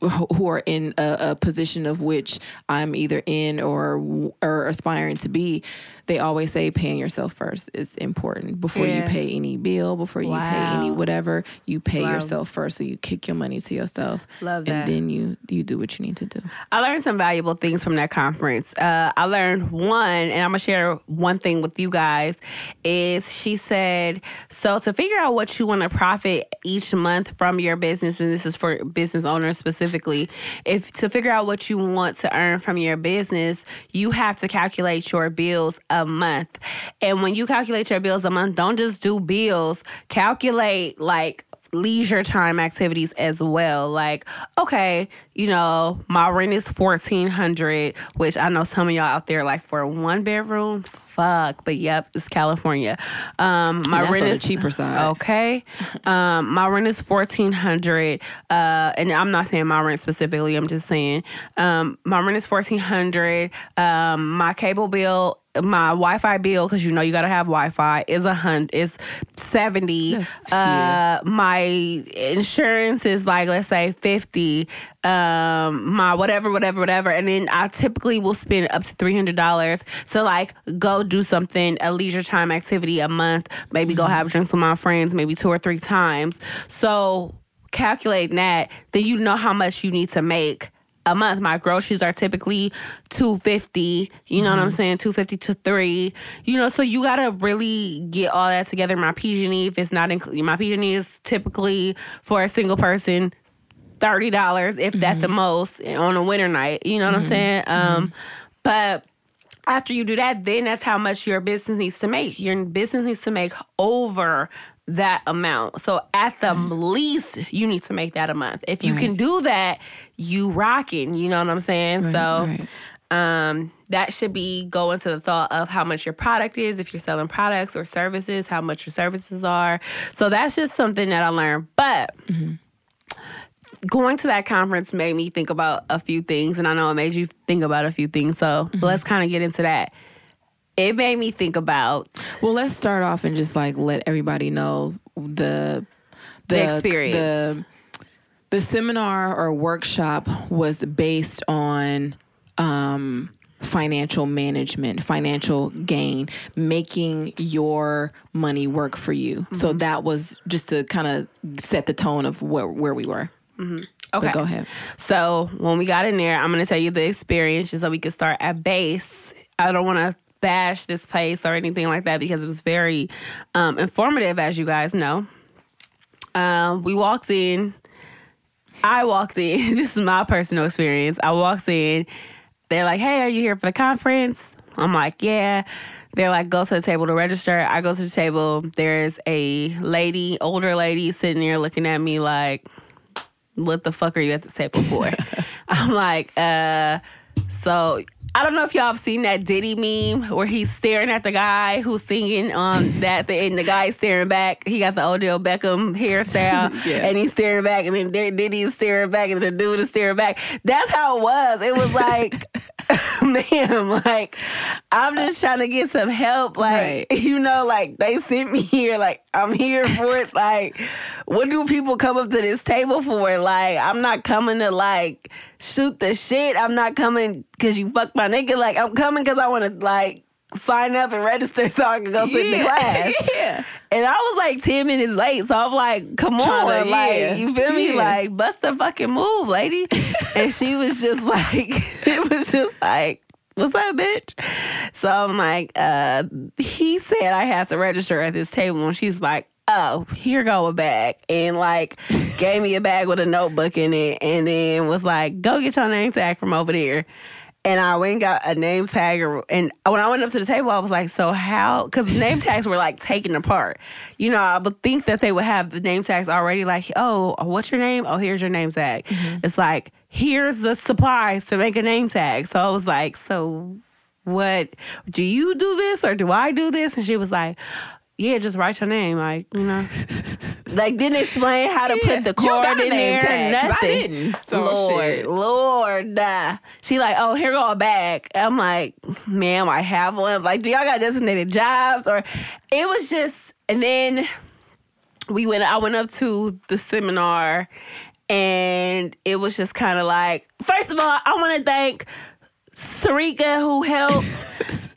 who are in a, a position of which I'm either in or or aspiring to be, they always say paying yourself first is important before you pay any bill, before you pay any whatever. You pay Wow. yourself first, so you kick your money to yourself, Love that. and then you you do what you need to do. I learned some valuable things from that conference. Uh, I learned one, and I'm gonna share one thing with you guys. Is she said so to figure out what you want to profit each month from your business, and this is for business owners specifically. If to figure out what you want to earn from your business, you have to calculate your bills a month. And when you calculate your bills a month, don't just do bills. Calculate like leisure time activities as well. Like, okay, you know, my rent is fourteen hundred, which I know some of y'all out there like for one bedroom. Fuck, but yep, it's California. Um, my rent on the is cheaper side. Okay, um, my rent is fourteen hundred, uh, and I'm not saying my rent specifically. I'm just saying um, my rent is fourteen hundred. Um, my cable bill my Wi-Fi bill because you know you gotta have Wi-Fi is a hundred is seventy. Uh, my insurance is like let's say fifty. Um, my whatever, whatever, whatever, and then I typically will spend up to three hundred dollars to like go do something a leisure time activity a month. Maybe go have drinks with my friends, maybe two or three times. So calculating that, then you know how much you need to make a month. My groceries are typically two fifty. You know what I'm mm-hmm. saying? Two fifty to three. You know, so you gotta really get all that together. My PG&E, if it's not included, my PG&E is typically for a single person thirty dollars, if that's the mm-hmm. most, eh, on a winter night. You know what I'm mm-hmm. saying? Um, but after you do that, then that's how much your business needs to make. Your business needs to make over that amount. So at the mm-hmm. least, you need to make that a month. If you can do that, you rocking. You know what I'm saying? so right. um that should be go into the thought of how much your product is if you're selling products or services how much your services are so that's just something that i learned but mm-hmm. going to that conference made me think about a few things and i know it made you think about a few things so mm-hmm. let's kind of get into that it made me think about Well, let's start off and just like let everybody know the The experience. The, the seminar or workshop was based on um, financial management, financial gain, making your money work for you. So Mm-hmm. that was just to kind of set the tone of where where we were. okay But go ahead. So when we got in there, I'm gonna tell you the experience just so we can start at base. I don't want to bash this place or anything like that because it was very um, informative, as you guys know. Um, we walked in. I walked in. This is my personal experience. I walked in. They're like, "Hey, are you here for the conference?" I'm like, "Yeah." They're like, "Go to the table to register." I go to the table. There's a lady, older lady, sitting there looking at me like, what the fuck are you at the table for? I'm like, uh, so I don't know if y'all have seen that Diddy meme where he's staring at the guy who's singing on that thing, and the guy's staring back. He got the Odell Beckham hairstyle, Yeah. and he's staring back, and then Diddy's staring back, and the dude is staring back. That's how it was. It was like, man, like I'm just trying to get some help. Like, Right. you know, like they sent me here. Like I'm here for it. Like, what do people come up to this table for? Like, I'm not coming to like shoot the shit. I'm not coming because you fucked my nigga. Like, I'm coming because I want to like sign up and register so I can go sit in the class. yeah. And I was like 10 minutes late. So I'm like, come on. Like, yeah, you feel me? yeah. Like, bust the fucking move, lady. and she was just like, it was just like, what's up, bitch? So I'm like, uh, he said I had to register at this table. And she's like, oh, here go a bag. And like gave me a bag with a notebook in it and then was like, go get your name tag from over there. And I went and got a name tag. And when I went up to the table, I was like, so how? Because name tags were like taken apart. You know, I would think that they would have the name tags already like, oh, what's your name? Oh, here's your name tag. Mm-hmm. It's like, here's the supplies to make a name tag. So I was like, so what? Do you do this or do I do this? And she was like, yeah, just write your name. Like, you know. like, didn't explain how to put the card in there. tag, 'cause I nothing. didn't. So, Lord, shit. Lord. She like, oh, here go a bag. I'm like, ma'am, I have one. Like, do y'all got designated jobs? Or it was just, and then we went, I went up to the seminar and it was just kind of like, first of all, I want to thank Sarika who helped.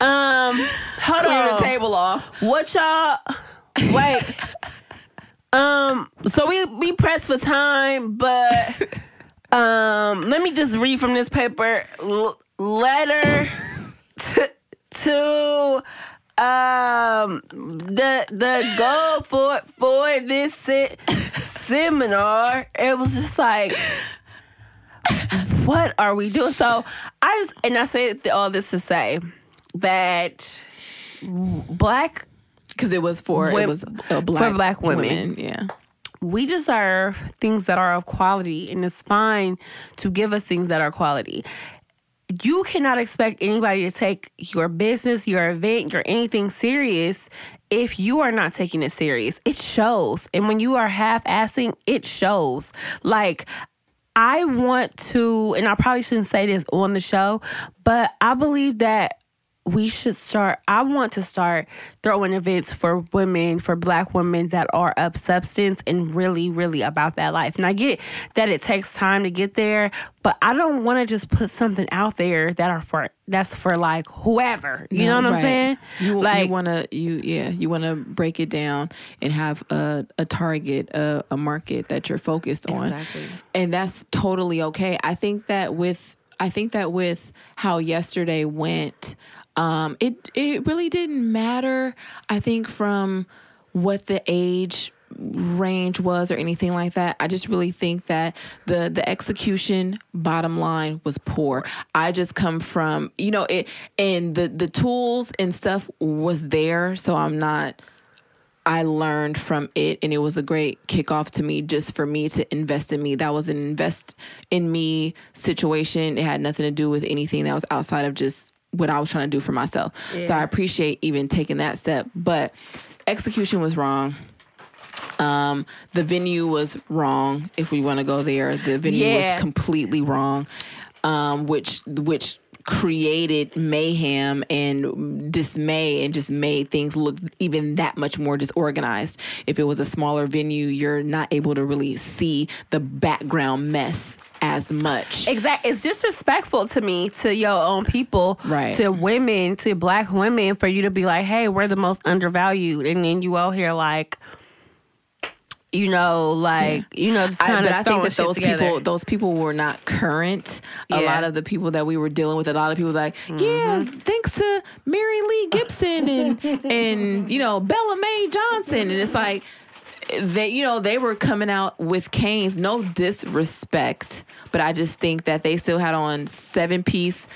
um, hold Clear on. the table off. What y'all wait? um, so we we pressed for time, but um, let me just read from this paper. L- letter to to um the the goal for for this se- seminar. It was just like. What are we doing? So I just and I say all this to say that black Because it was for Wom- it was uh, black black women. Yeah. we deserve things that are of quality and it's fine to give us things that are quality you cannot expect anybody to take your business your event your anything serious if you are not taking it serious it shows and when you are half-assing it shows like I want to, and I probably shouldn't say this on the show, but I believe that we should start. I want to start throwing events for women, for black women that are of substance and really, really about that life. And I get that it takes time to get there, but I don't want to just put something out there that are for that's for like whoever. You know what I'm saying? You, like you want to you yeah you want to break it down and have a, a target a, a market that you're focused on Exactly. and that's totally okay i think that with i think that with how yesterday went um it it really didn't matter i think from what the age range was or anything like that. I just really think that the the execution bottom line was poor. I just come from, you know, it and the the tools and stuff was there, so I'm not I learned from it and it was a great kickoff to me just for me to invest in me. That was an invest in me situation. It had nothing to do with anything that was outside of just what I was trying to do for myself. So I appreciate even taking that step, but execution was wrong. Um, the venue was wrong. If we want to go there, the venue Yeah. was completely wrong, um, which which created mayhem and dismay and just made things look even that much more disorganized. If it was a smaller venue, you're not able to really see the background mess as much. Exactly. It's disrespectful to me, to your own people, Right. To women, to black women, for you to be like, "Hey, we're the most undervalued," and then you out here like, you know, like you know, just kind but of I think that those people, those people were not current. A lot of the people that we were dealing with, a lot of people like, yeah, mm-hmm. thanks to Mary Lee Gibson and and you know Bella Mae Johnson, and it's like they, you know, they were coming out with canes. No disrespect, but I just think that they still had on seven piece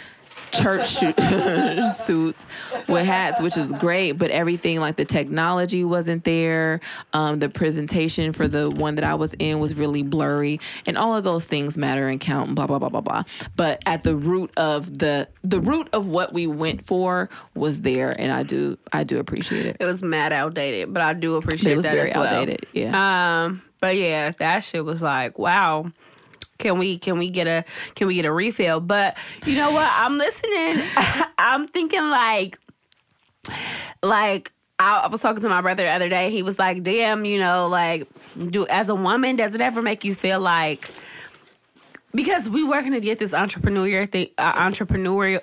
church suits with hats, which was great. But everything like the technology wasn't there. Um, the presentation for the one that I was in was really blurry, and all of those things matter and count. And blah blah blah blah blah. But at the root of the the root of what we went for was there, and I do I do appreciate it. It was mad outdated, but I do appreciate It was that very as well. outdated, yeah. Um, but yeah, that shit was like, wow. Can we can we get a can we get a refill? But you know what? I'm listening. I'm thinking like like I, was talking to my brother the other day. He was like, "Damn, you know, like, do as a woman, does it ever make you feel like?" Because we working to get this entrepreneurial thing, uh, entrepreneurial,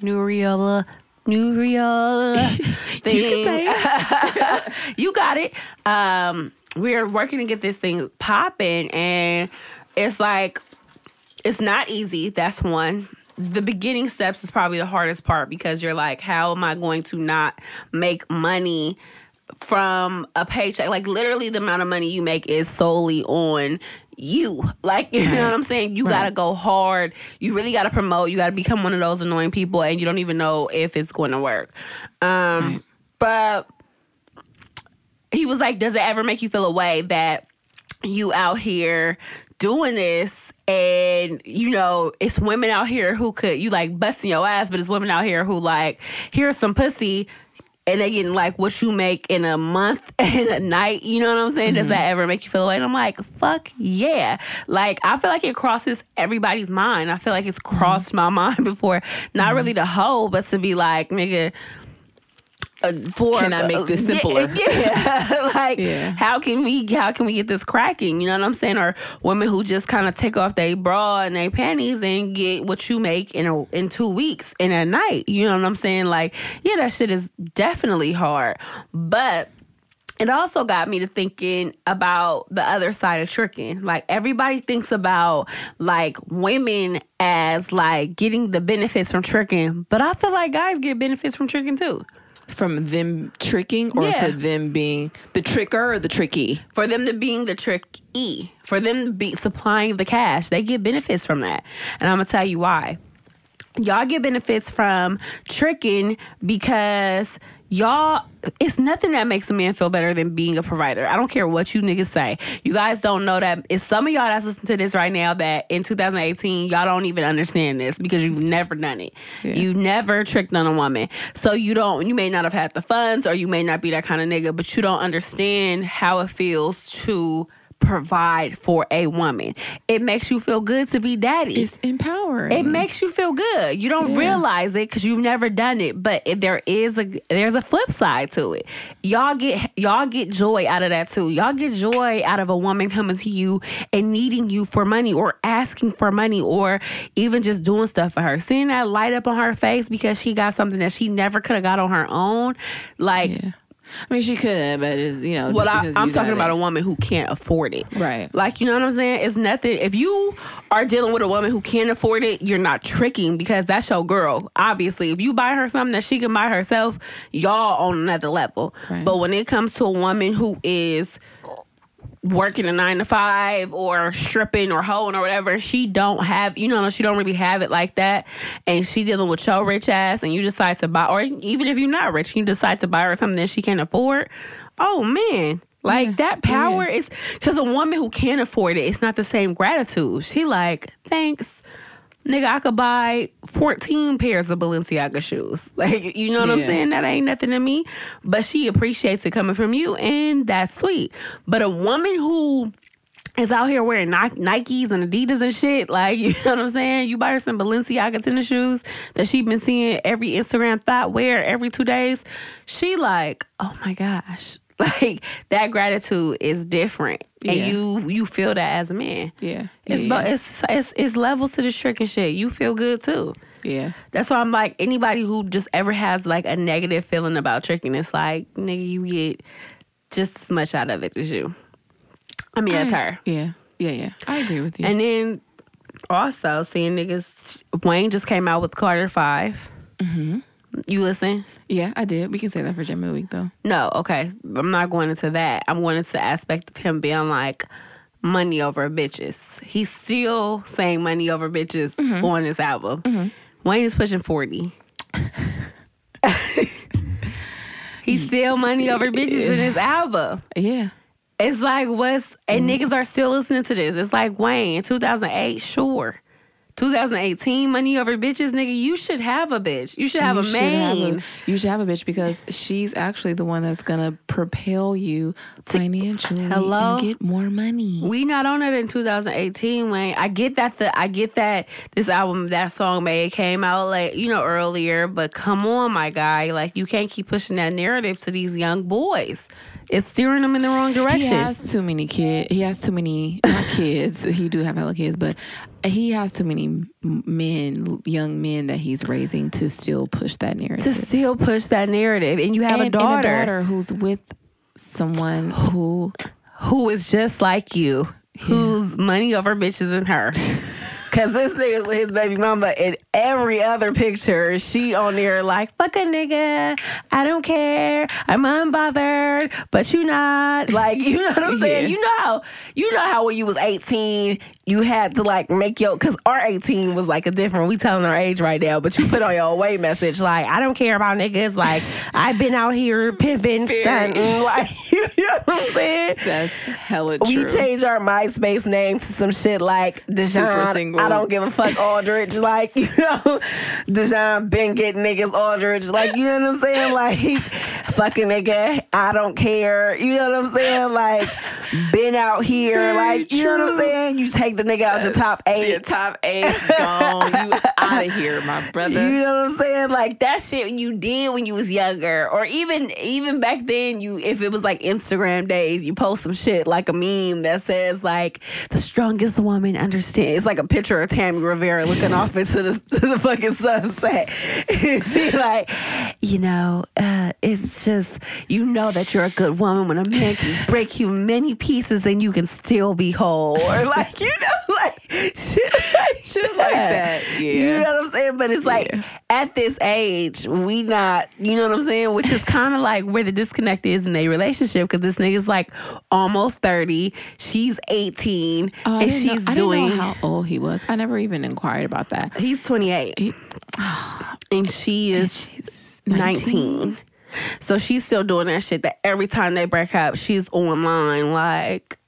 entrepreneurial, entrepreneurial thing. You you got it. Um, we're working to get this thing popping, and it's like it's not easy. That's one. The beginning steps is probably the hardest part because you're like, how am I going to not make money from a paycheck. Like literally, the amount of money you make is solely on you. Like you know what I'm saying. You gotta go hard. You really gotta promote. You gotta become one of those annoying people, and you don't even know if it's going to work. Um, but he was like, "Does it ever make you feel a way that you out here doing this?" And you know, it's women out here who could you like busting your ass, but it's women out here who like, here's some pussy, and they getting like what you make in a month and a night. You know what I'm saying? Does that mm-hmm. ever make you feel like I'm like, fuck yeah. Like I feel like it crosses everybody's mind. I feel like it's mm-hmm. crossed my mind before. Not mm-hmm. really to hoe, but to be like, nigga. Uh, for Can I make this Yeah, simpler? Yeah, like Yeah. how can we how can we get this cracking? You know what I'm saying? Or women who just kind of take off their bra and their panties and get what you make in a in two weeks in a night. You know what I'm saying? Like, yeah, that shit is definitely hard, but it also got me to thinking about the other side of tricking. Like everybody thinks about like women as like getting the benefits from tricking, but I feel like guys get benefits from tricking too. From them tricking or Yeah. for them being the tricker or the tricky? For them to being the tricky, for them to be supplying the cash, they get benefits from that. And I'm gonna tell you why. Y'all get benefits from tricking because y'all it's nothing that makes a man feel better than being a provider. I don't care what you niggas say. You guys don't know that it's some of y'all that's listening to this right now that in 2018 y'all don't even understand this because you've never done it. You never tricked on a woman. So you don't you may not have had the funds or you may not be that kind of nigga, but you don't understand how it feels to provide for a woman. It makes you feel good to be daddy. It's empowering. It makes you feel good. You don't Yeah. realize it because you've never done it, but there is a there's a flip side to it. Y'all get y'all get joy out of that too. Y'all get joy out of a woman coming to you and needing you for money or asking for money or even just doing stuff for her. Seeing that light up on her face because she got something that she never could have got on her own. Like Yeah. I mean, she could, but it's, you know, well, I, I'm you talking about it. a woman who can't afford it. Right. Like, you know what I'm saying? It's nothing. If you are dealing with a woman who can't afford it, you're not tricking because that's your girl. Obviously, if you buy her something that she can buy herself, y'all on another level. Right. But when it comes to a woman who is working a nine to five or stripping or hoeing or whatever, she don't have, you know, she don't really have it like that. And she dealing with your rich ass and you decide to buy, or even if you're not rich, you decide to buy her something that she can't afford. Oh man. Like that oh, power is because a woman who can't afford it, it's not the same gratitude. She like, thanks. Nigga, I could buy 14 pairs of Balenciaga shoes. Like, you know what I'm saying? That ain't nothing to me. But she appreciates it coming from you, and that's sweet. But a woman who is out here wearing Nikes and Adidas and shit, like, you know what I'm saying? You buy her some Balenciaga tennis shoes that she been seeing every Instagram thought wear every two days. She like, oh my gosh. Like, that gratitude is different. Yeah. And you you feel that as a man. Yeah. It's, yeah, it's it's it's levels to this trick and shit. You feel good too. yeah. That's why I'm like anybody who just ever has like a negative feeling about tricking. It's like nigga, you get just as much out of it as you. I mean, that's her. Yeah. Yeah. Yeah. I agree with you. And then also seeing niggas. Wayne just came out with Carter 5 Mm-hmm. You listen? yeah, I did. We can say that for Gem of the Week, though. No, okay. I'm not going into that. I'm going into the aspect of him being like money over bitches. He's still saying money over bitches mm-hmm. on this album. Mm-hmm. Wayne is pushing 40. He's still money over bitches in his album. Yeah. It's like what's and mm-hmm. niggas are still listening to this. It's like Wayne, 2008, sure. 2018, money over bitches, nigga. You should have a bitch. You should have you a main. you should have a bitch because she's actually the one that's gonna propel you financially Hello? and get more money. We not on it in 2018, Wayne. I get that the I get that this album, that song may came out like, you know, earlier, but come on, my guy. Like you can't keep pushing that narrative to these young boys. It's steering them in the wrong direction. He has too many kids. He has too many kids. he do have hella kids, but he has too many men, young men that he's raising to still push that narrative. to still push that narrative. And you have and, a, daughter a daughter who's with someone who who is just like you, whose money over bitches and her. Cause this nigga with his baby mama in every other picture, she on there like, fuck a nigga. I don't care. I'm unbothered, but you not. Like, you know what I'm saying? Yeah. You know how you know how when you was 18, you had to like make your cause our 18 was like a different, we telling our age right now, but you put on your away message like, I don't care about niggas. Like, I've been out here pimping, stunting. Like, you know what I'm saying? That's hella true. We changed our MySpace name to some shit like Dejan. I don't give a fuck Aldredge. Like, you know, been getting niggas Aldredge. Like, you know what I'm saying? Like, fucking nigga, I don't care. You know what I'm saying? Like, been out here. Very like, you know what I'm saying? You take the nigga out your top Your eight. top eight gone. You out of here, my brother. You know what I'm saying? Like that shit you did when you was younger, or even even back then, you if it was like Instagram days, you post some shit like a meme that says like the strongest woman understands. It's like a picture of Tammy Rivera looking off into the the fucking sunset. She like, you know, uh, it's just you know that you're a good woman when a man can break you many pieces and you can still be whole, or like you know, like shit like Shit like that, You know what I'm saying? But it's like Yeah. at this age, we not, you know what I'm saying? Which is kind of like where the disconnect is in their relationship because this nigga's like almost 30, she's 18, Oh, and know- she's I didn't doing. know how old he was. I never even inquired about that. he's 28, He- and she is she's 19. So she's still doing that shit that every time they break up, she's online like,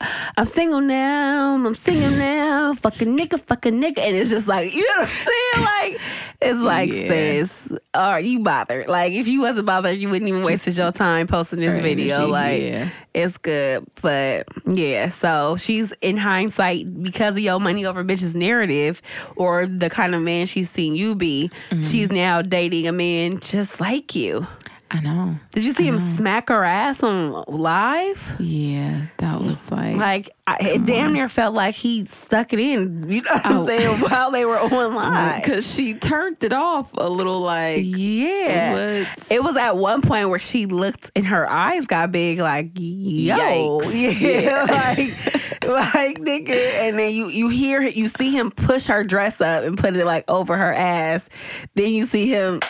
I'm single now, I'm single now, fucking nigga, fucking nigga. And it's just like, you know what I'm saying? Like, it's like, Yeah. sis, are you bothered? Like, if you wasn't bothered, you wouldn't even wasted your time posting this video. energy, like, yeah. it's good. But yeah, so she's in hindsight because of your money over bitches narrative or the kind of man she's seen you be, Mm-hmm. she's now dating a man just like you. I know. Did you see him smack her ass on live? Yeah, that was like, Like, I, it damn near felt like he stuck it in, you know what I'm Oh. saying, while they were on live. because she turned it off a little. Like, Yeah. What? It was at one point where she looked and her eyes got big, like, yo. Yikes. Yeah. like, like, nigga. And then you, you hear, you see him push her dress up and put it like over her ass. Then you see him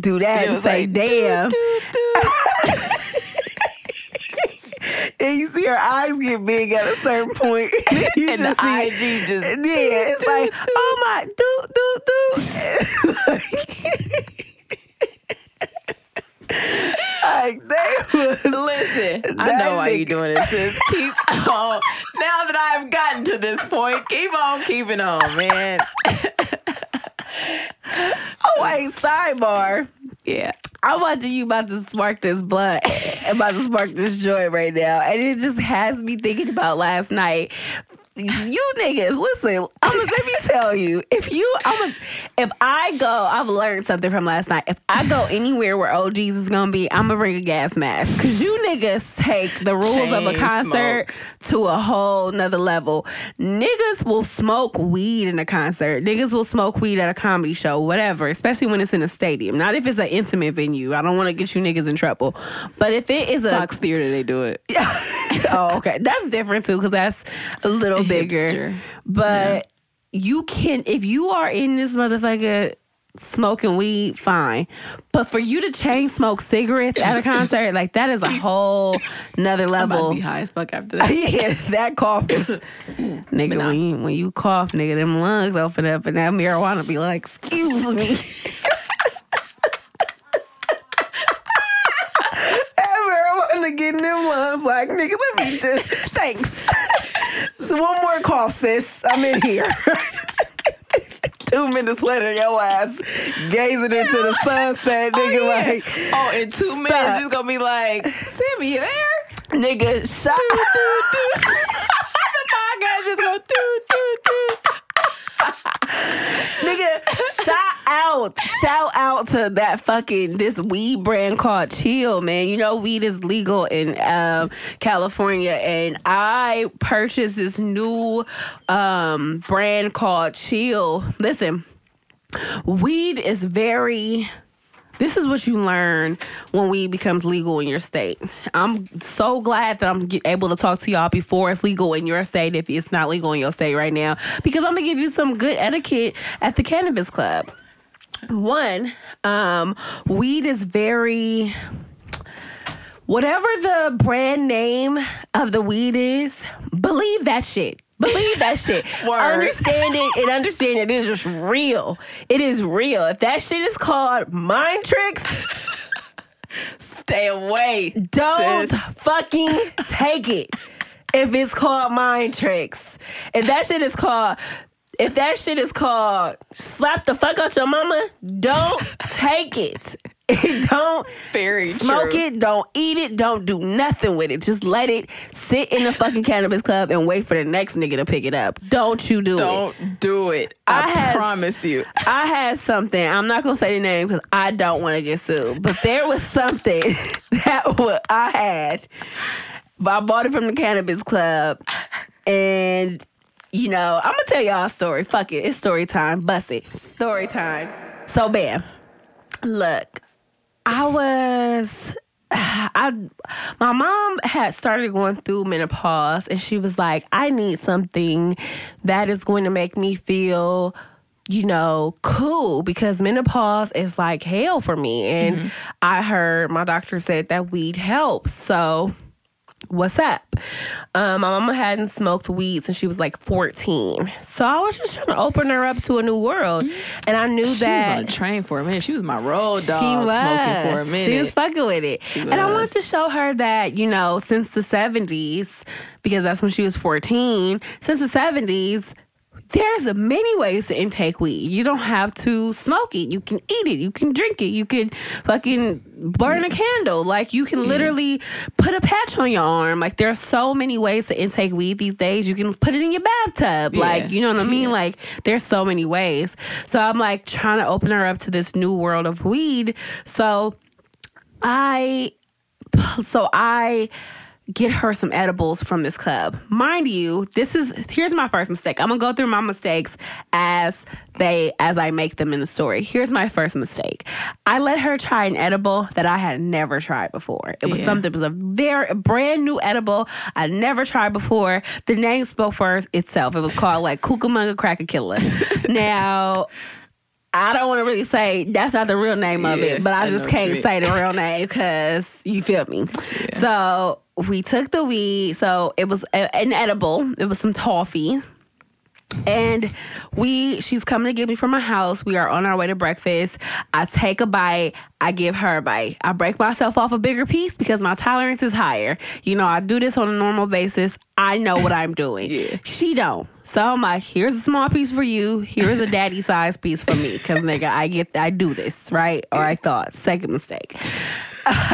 do that and say, like, damn. doo, doo, doo. And you see her eyes get big at a certain point. And you And just the see, IG just yeah, it's like, oh my, do, do, do. Like, they was. Listen, I know why you doing this. Sis. Keep on. Now that I've gotten to this point, keep on keeping on, man. Oh, wait, sidebar. Yeah. I'm watching you about to spark this blunt, and about to spark this joint right now, and it just has me thinking about last night. You niggas, listen. I'm let me tell you. If you, I'm a, if I go, I've learned something from last night. If I go anywhere where OGs is gonna be, I'm gonna bring a gas mask because you niggas take the rules of a Chain concert to a whole nother level. Niggas will smoke weed in a concert. Niggas will smoke weed at a comedy show, whatever, especially when it's in a stadium. Not if it's an intimate venue. I don't want to get you niggas in trouble. But if it is a Fox Theater, they do it. oh, okay. That's different too, because that's a little bigger. Hipster. But you can, if you are in this motherfucker smoking weed, fine. But for you to chain smoke cigarettes at a concert, like that is a whole nother I'm about to level. be high as fuck after that. yeah, that cough is nigga. When you when you cough, nigga, them lungs open up, and that marijuana be like, excuse me. That marijuana getting them lungs like, nigga, let me just thanks. One more call, sis. I'm in here. Two minutes later, your ass gazing into the sunset, oh, nigga, Oh, yeah. like, Oh, in two minutes, it's gonna be like, Sammy, you there? nigga, shot. the podcast just go doo doo doo. Nigga, shout out, shout out to that fucking this weed brand called Chill, man. You know, weed is legal in um, California, and I purchased this new um, brand called Chill. Listen, weed is very This is what you learn when weed becomes legal in your state. I'm so glad that I'm able to talk to y'all before it's legal in your state if it's not legal in your state right now because I'm gonna give you some good etiquette at the cannabis club. One, um, weed is very whatever the brand name of the weed is, believe that shit. Believe that shit. Understand it and understand it is just real. It is real. If that shit is called mind tricks, Stay away. don't sis. fucking take it. If it's called mind tricks. If that shit is called if that shit is called slap the fuck out your mama, don't take it. don't Very smoke true. it, don't eat it, don't do nothing with it. Just let it sit in the fucking cannabis club and wait for the next nigga to pick it up. Don't you do it. Don't do it. I, I had- promise you. I had something. I'm not gonna say the name because I don't want to get sued. But there was something that wa- I had. But I bought it from the cannabis club, and you know I'm gonna tell y'all a story. Fuck it, it's story time. Bust it. Story time. So bam, look, I was. I my mom had started going through menopause and she was like, I need something that is going to make me feel you know, cool because menopause is like hell for me. And mm-hmm. I heard my doctor said that weed helps. So what's up? Um, my mama hadn't smoked weed since she was like 14. So I was just trying to open her up to a new world. And I knew that She was on a train for a minute. She was my road dog she was smoking for a minute. She was fucking with it. And I wanted to show her that, you know, since the 70s, because that's when she was 14, since the 70s, there's many ways to intake weed. You don't have to smoke it. You can eat it. You can drink it. You can fucking burn a candle. Like you can literally put a patch on your arm. Like there's so many ways to intake weed these days. You can put it in your bathtub. Like, Yeah. you know what I mean? Like there's so many ways. So I'm like trying to open her up to this new world of weed. So I so I get her some edibles from this club. Mind you, this is here's my first mistake. I'm gonna go through my mistakes as they as I make them in the story. Here's my first mistake. I let her try an edible that I had never tried before. It was Yeah. something it was a very a brand new edible I never tried before. The name spoke for itself. It was called like Cucamonga Cracker Killer. now I don't want to really say that's not the real name of Yeah, it, but I, I just can't say the real name because you feel me. So we took the weed. So it was a, an edible. It was some toffee. And we, she's coming to get me from my house. We are on our way to breakfast. I take a bite. I give her a bite. I break myself off a bigger piece because my tolerance is higher. You know, I do this on a normal basis. I know what I'm doing. Yeah. She don't. So I'm like, here's a small piece for you. Here's a daddy size piece for me. Cause nigga, I get, I do this, right? Or I thought. Second mistake.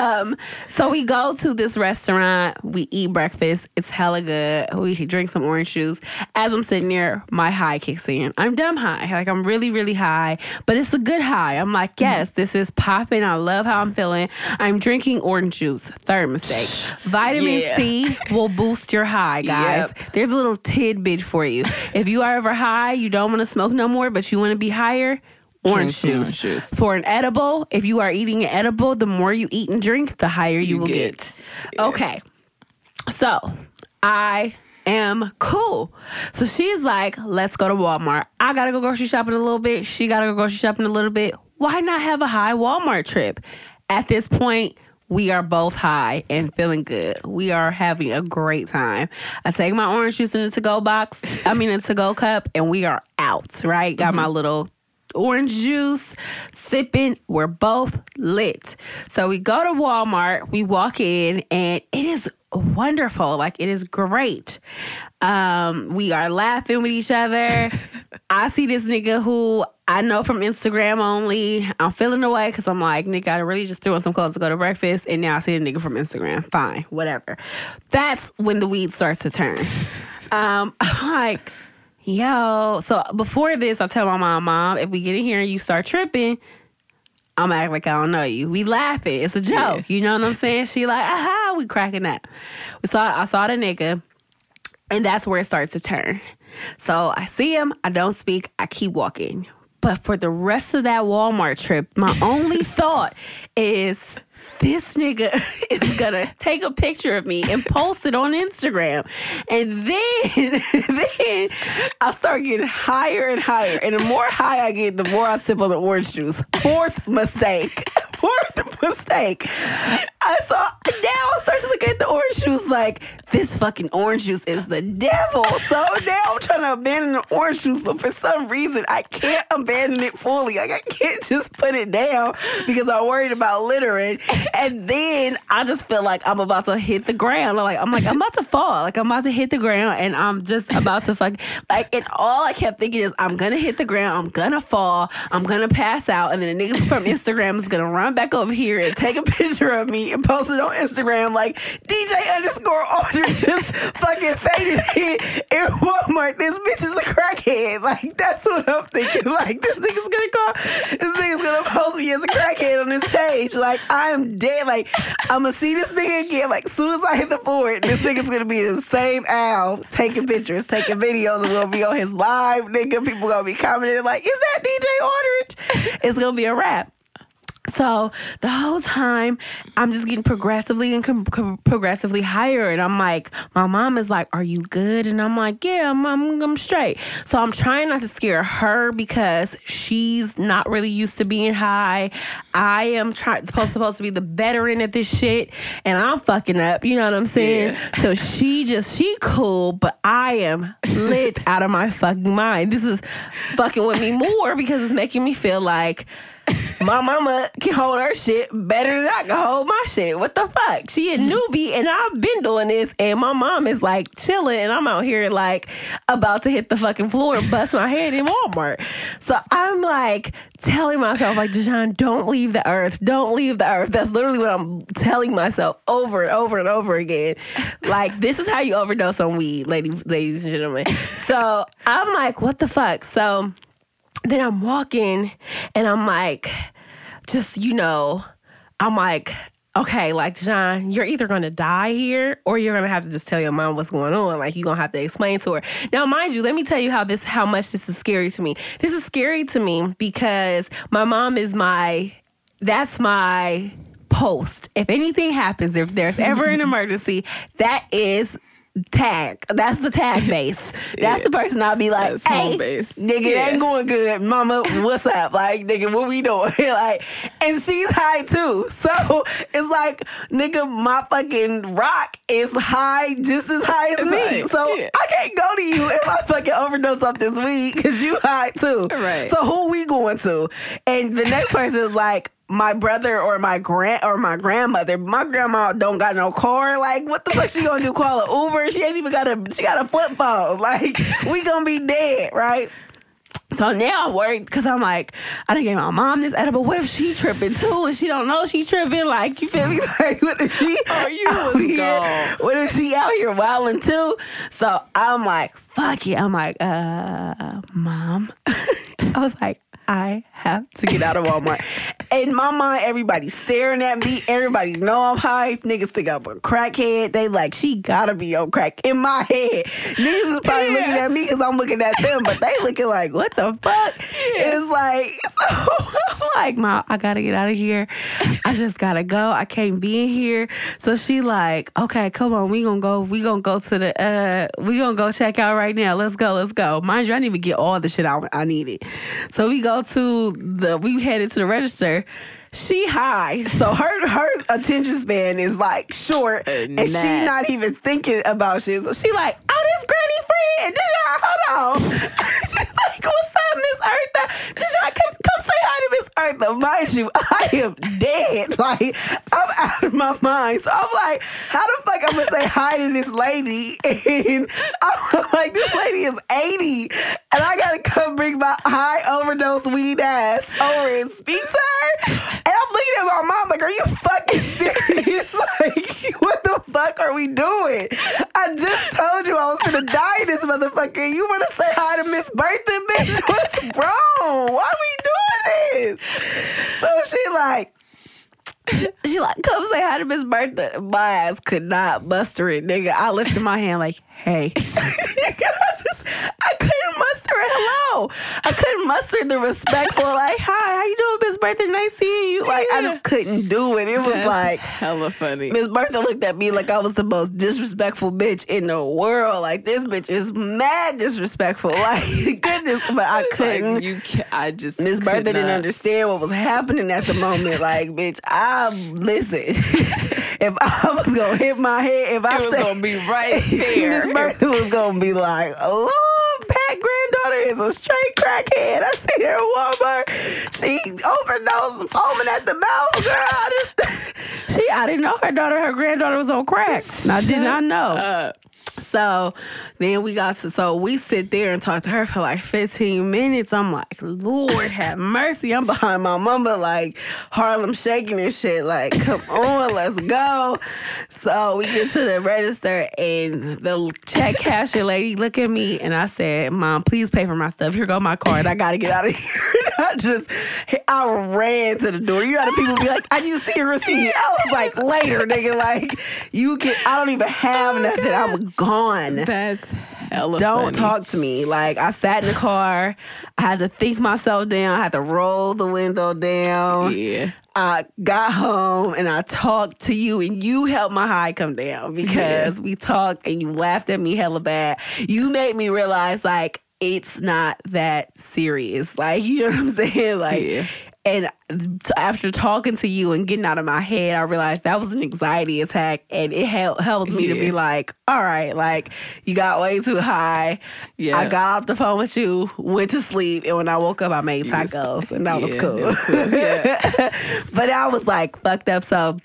Um, so we go to this restaurant, we eat breakfast, it's hella good. We drink some orange juice. As I'm sitting there, my high kicks in. I'm dumb high. Like I'm really, really high, but it's a good high. I'm like, yes, this is popping. I love how I'm feeling. I'm drinking orange juice. Third mistake. Vitamin Yeah. C will boost your high, guys. Yep. There's a little tidbit for you. If you are ever high, you don't want to smoke no more, but you want to be higher, orange juice. juice. For an edible, if you are eating an edible, the more you eat and drink, the higher you, You will get. get. Okay. So I am cool. So she's like, let's go to Walmart. I gotta go grocery shopping a little bit. She gotta go grocery shopping a little bit. Why not have a high Walmart trip? At this point, we are both high and feeling good. We are having a great time. I take my orange juice in the to go box, I mean, a to go cup, and we are out, right? Got my mm-hmm. little orange juice, sipping. We're both lit. So we go to Walmart, we walk in, and it is wonderful. Like it is great. Um, we are laughing with each other. I see this nigga who I know from Instagram only. I'm feeling away because I'm like, nigga, I really just threw on some clothes to go to breakfast, and now I see the nigga from Instagram. Fine, whatever. That's when the weed starts to turn. um, I'm like, yo. So before this, I tell my mom, mom, if we get in here and you start tripping, I'm act like I don't know you. We laughing. It's a joke. You know what I'm saying? She like, aha, we cracking up. We saw I saw the nigga, and that's where it starts to turn. So I see him, I don't speak, I keep walking. But for the rest of that Walmart trip, my only thought is this nigga is gonna take a picture of me and post it on Instagram. And then, then I start getting higher and higher. And the more high I get, the more I sip on the orange juice. Fourth mistake. Fourth mistake. I saw now I start to look at the orange juice like this fucking orange juice is the devil. So now I'm trying to abandon the orange juice, but for some reason I can't abandon it fully. Like I can't just put it down because I'm worried about littering. And then I just feel like I'm about to hit the ground. Like I'm like I'm about to fall. Like I'm about to hit the ground, and I'm just about to fuck. Like and all I kept thinking is I'm gonna hit the ground. I'm gonna fall. I'm gonna pass out, and then the niggas from Instagram is gonna run back over here and take a picture of me and post it on Instagram like DJ underscore Aldredge just fucking faded in, in Walmart. This bitch is a crackhead. Like that's what I'm thinking. Like this nigga's gonna call. This nigga's gonna post me as a crackhead on this page. Like I am dead. Like I'm gonna see this nigga again. Like soon as I hit the board, this nigga's gonna be the same Al taking pictures, taking videos, and we'll be on his live. Nigga, people gonna be commenting like, "Is that DJ Aldredge?" It's gonna be a wrap. So the whole time, I'm just getting progressively and com- com- progressively higher, and I'm like, my mom is like, "Are you good?" And I'm like, "Yeah, I'm, I'm, I'm straight." So I'm trying not to scare her because she's not really used to being high. I am trying supposed supposed to be the veteran at this shit, and I'm fucking up. You know what I'm saying? So she just she cool, but I am lit out of my fucking mind. This is fucking with me more because it's making me feel like my mama can hold her shit better than I can hold my shit. What the fuck? She a hmm. newbie and I've been doing this and my mom is like chilling and I'm out here like about to hit the fucking floor and bust my head in Walmart. So I'm like telling myself like Deshaun, don't leave the earth. Don't leave the earth. That's literally what I'm telling myself over and over and over again. Like this is how you overdose on weed, ladies, ladies and gentlemen. So I'm like, what the fuck? So then I'm walking and I'm like, just, you know, I'm like, okay, like, John, you're either gonna die here or you're gonna have to just tell your mom what's going on. Like, you're gonna have to explain to her. Now, mind you, let me tell you how this, how much this is scary to me. This is scary to me because my mom is my, that's my post. If anything happens, if there's ever an emergency, that is tag. That's the tag base. That's the person I'll be like, hey, base. nigga, it Yeah. ain't going good. Mama, what's up? Like, nigga, what we doing? like, and she's high too. So it's like, nigga, my fucking rock is high, just as high as It's me. high, So yeah. I can't go to you if I fucking overdose off this weed because you high too. Right. So who we going to? And the next person is like, my brother or my grand or my grandmother. My grandma don't got no car. Like, what the fuck she gonna do? Call an Uber? She ain't even got a she got a flip phone. Like, we gonna be dead, right? So now I'm worried because I'm like, I didn't gave my mom this edible. What if she tripping too and she don't know she tripping? Like, you feel me? Like, what if she Oh, you out here? gone. What if she out here wilding too? So I'm like, fuck it. I'm like, uh, mom. I was like, I have to get out of Walmart. In my mind, everybody's staring at me. Everybody know I'm high. Niggas think I'm a crackhead. They like, she gotta be on crack. In my head, niggas is probably looking at me because I'm looking at them, but they looking like, what the fuck? It's like, so I'm like, mom, I gotta get out of here. I just gotta go. I can't be in here. So she like, okay, come on, we gonna go. We gonna go to the. uh We gonna go check out right now. Let's go. Let's go. Mind you, I didn't even get all the shit I, I needed. So we go to the. We headed to the register. She high, so her her attention span is like short, uh, and she not even thinking about shit. So she like, oh, this granny friend. Did y'all hold on? She's like, what's up, Miss Eartha? Did y'all come, come say hi to Miss Eartha? Mind you, I am dead. Like I'm out of my mind. So I'm like, how the fuck I'm gonna say hi to this lady? And I'm like, this lady is 80, and I gotta come bring my high overdose weed ass over and speak to her. And I'm looking at my mom like, are you fucking serious? like, what the fuck are we doing? I just told you I was gonna die this motherfucker. You wanna say hi to Miss Bertha, bitch? What's wrong? Why are we doing this? So she like, she like, come say hi to Miss Bertha. My ass could not muster it, nigga. I lifted my hand like, hey. I just, I couldn't muster a hello. I couldn't muster the respectful, like, hi, how you doing, Miss Bertha? Nice seeing you. Like, I just couldn't do it. It was That's like, hella funny. Miss Bertha looked at me like I was the most disrespectful bitch in the world. Like this bitch is mad disrespectful. Like goodness, but I couldn't. you can I just Miss Bertha didn't not. understand what was happening at the moment. Like, bitch, I listen. if I was gonna hit my head, if I It was said gonna be right there. Miss Bertha was gonna be like, "Oh, Pat granddaughter is a straight crackhead." I see her at Walmart. She overdosed, foaming at the mouth, girl. I didn't, she, I didn't know her daughter, her granddaughter was on crack. I did not know. Uh, So then we got to, so we sit there and talk to her for like 15 minutes. I'm like, Lord have mercy. I'm behind my mama, like Harlem shaking and shit. Like, come on, let's go. So we get to the register and the check cashier lady look at me and I said, Mom, please pay for my stuff. Here go my card. I gotta get out of here. And I just, I ran to the door. You know how the people be like, I need to see your receipt. I was like, later, nigga. Like, you can, I don't even have oh nothing. I'm gone. That's hella Don't funny. talk to me. Like I sat in the car, I had to think myself down, I had to roll the window down. Yeah. I got home and I talked to you and you helped my high come down because we talked and you laughed at me hella bad. You made me realize like it's not that serious. Like you know what I'm saying? Like Yeah. And t- after talking to you and getting out of my head, I realized that was an anxiety attack, and it hel- helps me to be like, all right, like you got way too high. Yeah. I got off the phone with you, went to sleep, and when I woke up, I made tacos, and that was cool. was cool. Yeah. but I was like fucked up. So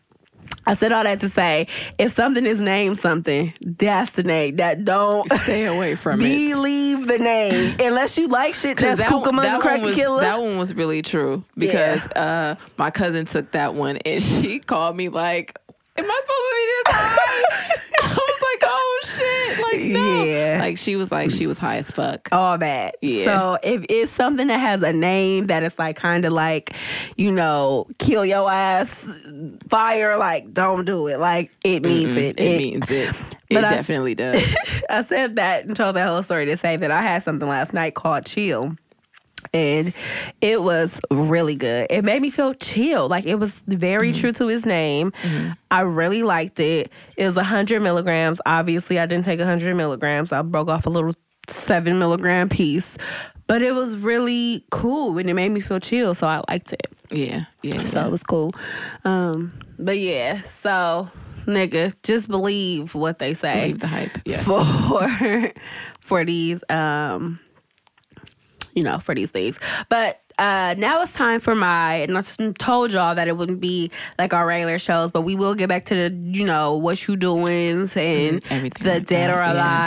I said all that to say, if something is named something, that's the name. That don't Stay away from it. believe the name unless you like shit that's that, one- Cucamonga that Cracker was, Killer. that one was really true because uh, my cousin took that one and she called me like, "Am I supposed to be this high?" I "Oh shit!" Like no, Yeah. like she was like she was high as fuck. all that. Yeah. So if it's something that has a name that is like kind of like, you know, kill your ass, fire, like don't do it. Like it means it. It, means it. It But I- definitely does. I said that and told that whole story to say that I had something last night called chill. And it was really good. It made me feel chill. Like it was very Mm-hmm. true to his name. I really liked it. It was 100 milligrams. Obviously, I didn't take 100 milligrams. I broke off a little seven milligram piece. But it was really cool and it made me feel chill. So I liked it. yeah, yeah. So it was cool. Um, but yeah, so nigga, just believe what they say Believe the hype. Yes. for for these um you know for these things but uh now it's time for my and i told y'all that it wouldn't be like our regular shows but we will get back to the you know what you doings and Mhm, everything the like dead that, or yeah.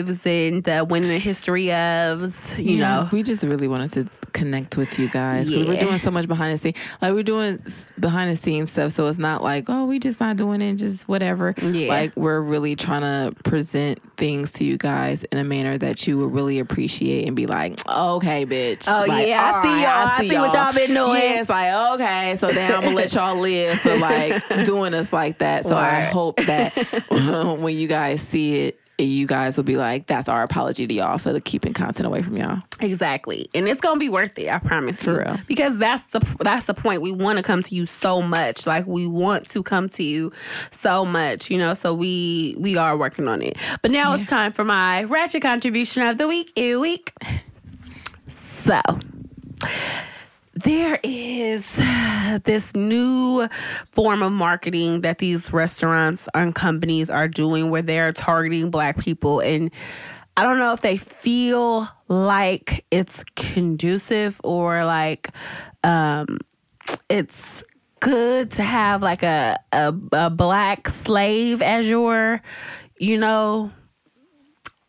alives and the winning the history ofs you Yeah, know we just really wanted to connect with you guys because we're doing so much behind the scenes. Like we're doing behind the scenes stuff, so it's not like oh we just not doing it, just whatever. Yeah. Like we're really trying to present things to you guys in a manner that you would really appreciate and be like, okay, bitch. Oh, Like, yeah, I see y'all. I see what y'all been doing. Yeah, it's like okay, so then I'm gonna let y'all live for like doing us like that. So I hope that when you guys see it. You guys will be like, "That's our apology to y'all for the keeping content away from y'all." Exactly, and it's gonna be worth it. I promise For you. real. Because that's the that's the point. We want to come to you so much. Like we want to come to you so much. You know. So we we are working on it. But now it's time for my ratchet contribution of the week. Ew week. So there is this new form of marketing that these restaurants and companies are doing where they're targeting black people and I don't know if they feel like it's conducive or like um it's good to have like a a, a black slave as your you know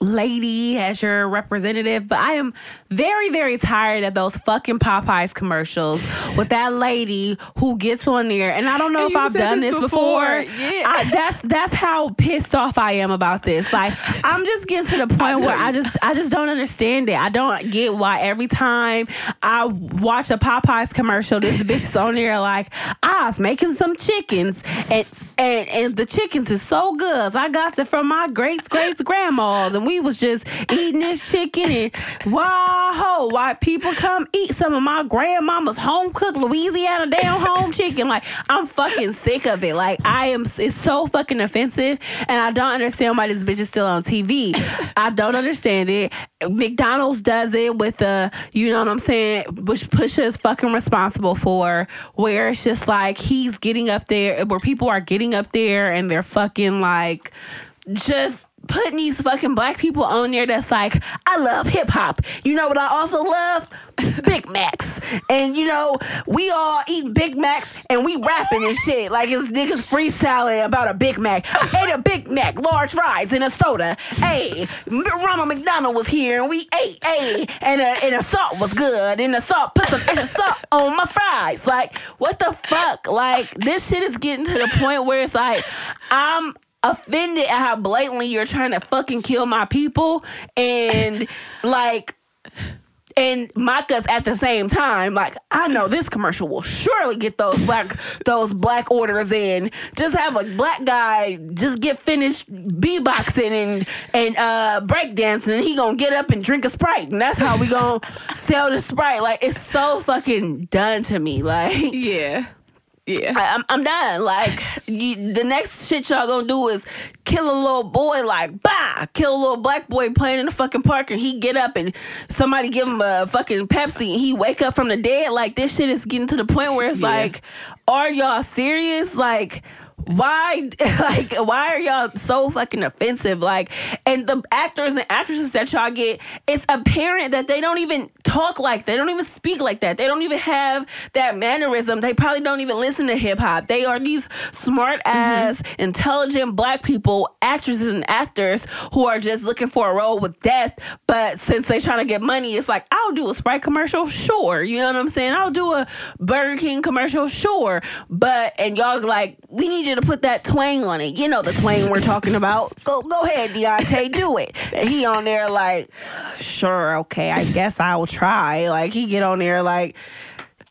lady as your representative, but I am very, very tired of those fucking Popeyes commercials with that lady who gets on there. And I don't know And if I've done this before. before. Yeah. I, that's that's how pissed off I am about this. Like I'm just getting to the point where I just I just don't understand it. I don't get why every time I watch a Popeyes commercial, this bitch is on there like ah, I was making some chickens and and and the chickens is so good. I got it from my great great grandmas and we was just eating this chicken and wow why people come eat some of my grandmama's home cooked Louisiana damn home chicken. Like I'm fucking sick of it. Like I am it's so fucking offensive and I don't understand why this bitch is still on TV. I don't understand it. McDonald's does it with the you know what I'm saying, which Pusha is fucking responsible for, where it's just like he's getting up there where people are getting up there and they're fucking like just putting these fucking black people on there that's like, I love hip hop. You know what I also love? Big Macs. And you know, we all eat Big Macs and we rapping and shit. Like it's niggas freestyling about a Big Mac. I ate a Big Mac, large fries and a soda. Hey, Ronald McDonald was here and we ate, hey, and a, and the salt was good. And the salt put some extra salt on my fries. Like, what the fuck? Like, this shit is getting to the point where it's like, I'm offended at how blatantly you're trying to fucking kill my people and like and mock us at the same time. Like I know this commercial will surely get those black those black orders in. Just have a black guy just get finished beatboxing and and uh breakdancing and he gonna get up and drink a sprite and that's how we gonna sell the sprite. Like it's so fucking done to me. Like Yeah. Yeah. I, I'm, I'm done. Like you, the next shit y'all gonna do is kill a little boy. Like bah, kill a little black boy playing in the fucking park, and he get up and somebody give him a fucking Pepsi, and he wake up from the dead. Like this shit is getting to the point where it's Yeah. like, are y'all serious? Like. Why, like, why are y'all so fucking offensive? Like, and the actors and actresses that y'all get, it's apparent that they don't even talk like that. They don't even speak like that. They don't even have that mannerism. They probably don't even listen to hip hop. They are these smart mm-hmm. ass, intelligent black people, actresses and actors who are just looking for a role with death. But since they trying to get money, it's like, I'll do a Sprite commercial, sure. You know what I'm saying? I'll do a Burger King commercial, sure. But, and y'all like, we need you to put that twang on it. You know the twang we're talking about. Go go ahead, Deontay, do it. And he on there like, sure, okay, I guess I'll try. Like he get on there like,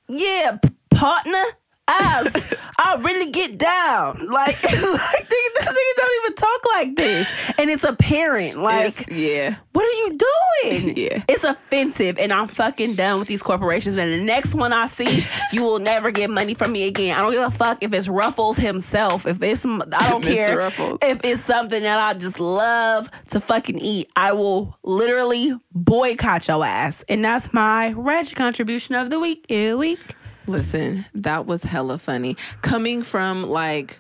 yeah, partner. As I really get down, like, like nigga, this nigga don't even talk like this, and it's apparent. Like, It's- yeah. what are you doing? Yeah. It's offensive, and I'm fucking done with these corporations. And the next one I see, you will never get money from me again. I don't give a fuck if it's Ruffles himself. If it's, I don't care. Ruffles. If it's something that I just love to fucking eat, I will literally boycott your ass. And that's my Reg contribution of the week. Ew, week. Listen, that was hella funny. Coming from like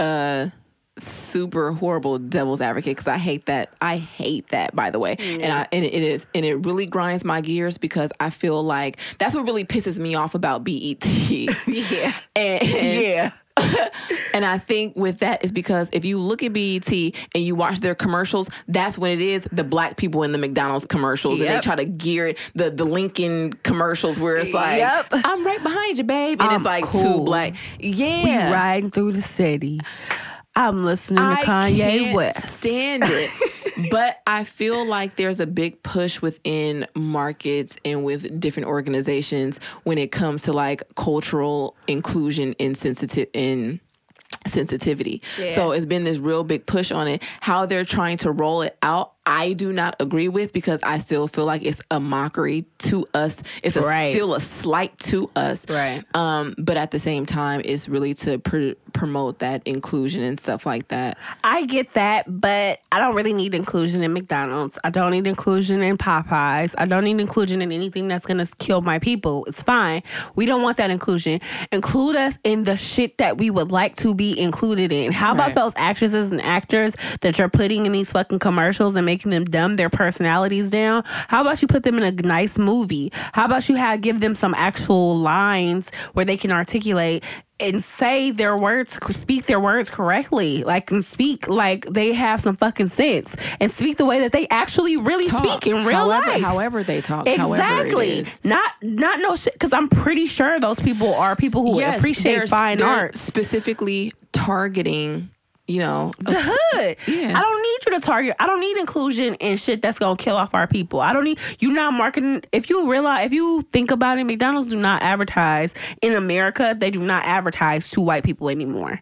a super horrible devil's advocate because I hate that. I hate that, by the way. And I and it is and it really grinds my gears because I feel like that's what really pisses me off about BET. Yeah. and, Yeah. and I think with that is because if you look at BET and you watch their commercials, that's when it is the black people in the McDonald's commercials, and they try to gear it the the Lincoln commercials where it's like, Yep. "I'm right behind you, babe," and I'm it's like cool. two black, yeah. We riding through the city. I'm listening to I Kanye can't West. stand it. but I feel like there's a big push within markets and with different organizations when it comes to like cultural inclusion and sensitive in sensitivity. So it's been this real big push on it. How they're trying to roll it out, I do not agree with because I still feel like it's a mockery to us. It's a, Right. still a slight to us. Right. Um, but at the same time, it's really to pr- promote that inclusion and stuff like that. I get that, but I don't really need inclusion in McDonald's. I don't need inclusion in Popeyes. I don't need inclusion in anything that's gonna kill my people. It's fine. We don't want that inclusion. Include us in the shit that we would like to be included in. How about Right. those actresses and actors that you're putting in these fucking commercials and making making them dumb their personalities down. How about you put them in a nice movie? How about you have give them some actual lines where they can articulate and say their words, speak their words correctly, like and speak like they have some fucking sense, and speak the way that they actually really Talk. speak in real however, life. However they talk. Exactly. Not not no shit. Because I'm pretty sure those people are people who Yes, appreciate fine arts. Specifically targeting, you know, the hood. Yeah. I don't need you to target. I don't need inclusion and shit that's gonna kill off our people. I don't need you not marketing. If you realize, if you think about it, McDonald's do not advertise in America. They do not advertise to white people anymore.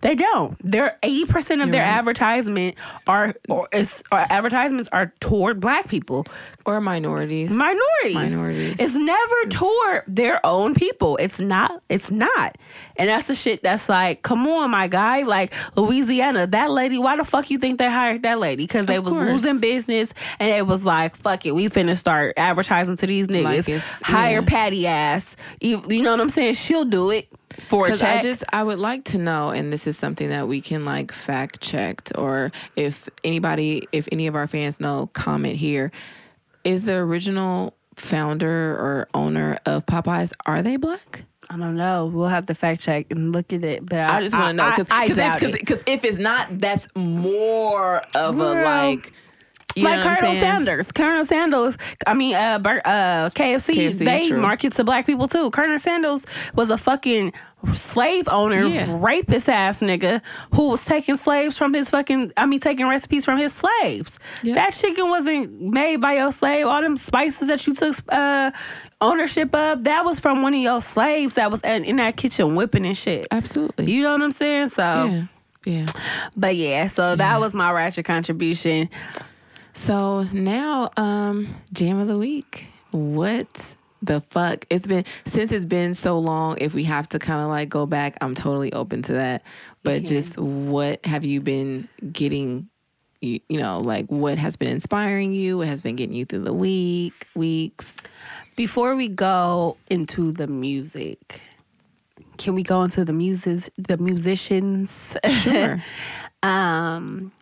They don't. They're eighty percent of their right. advertisement are or is or advertisements are toward black people. or minorities. minorities. Minorities. It's never toward their own people. It's not. It's not. And that's the shit that's like, come on, my guy. Like Louisiana, that lady. Why the fuck you think they hired that lady? Because they was course. losing business, and it was like, fuck it, we finna start advertising to these niggas. Like Hire yeah. Patty ass. You, you know what I'm saying? She'll do it for a Because I just I would like to know, and this is something that we can like fact checked, or if anybody, if any of our fans know, comment here. Is the original founder or owner of Popeyes are they black? I don't know. We'll have to fact check and look at it. But I just want to know because I, I it. because if it's not, that's more of a like. You like Colonel? Sanders. Colonel Sanders. I mean, uh, uh, KFC, KFC, They true. market to black people too. Colonel Sanders was a fucking slave owner, Yeah. rapist ass nigga who was taking slaves from his fucking. I mean, taking recipes from his slaves. Yeah. That chicken wasn't made by your slave. All them spices that you took uh, ownership of, that was from one of your slaves that was in, in that kitchen whipping and shit. Absolutely. You know what I'm saying? So, yeah. Yeah. but yeah. So that was my ratchet contribution. So now, um, jam of the week. What the fuck? It's been since it's been so long. If we have to kind of like go back, I'm totally open to that. But just what have you been getting? You, you know, like what has been inspiring you? What has been getting you through the week, weeks? Before we go into the music, can we go into the muses, the musicians? Sure. um,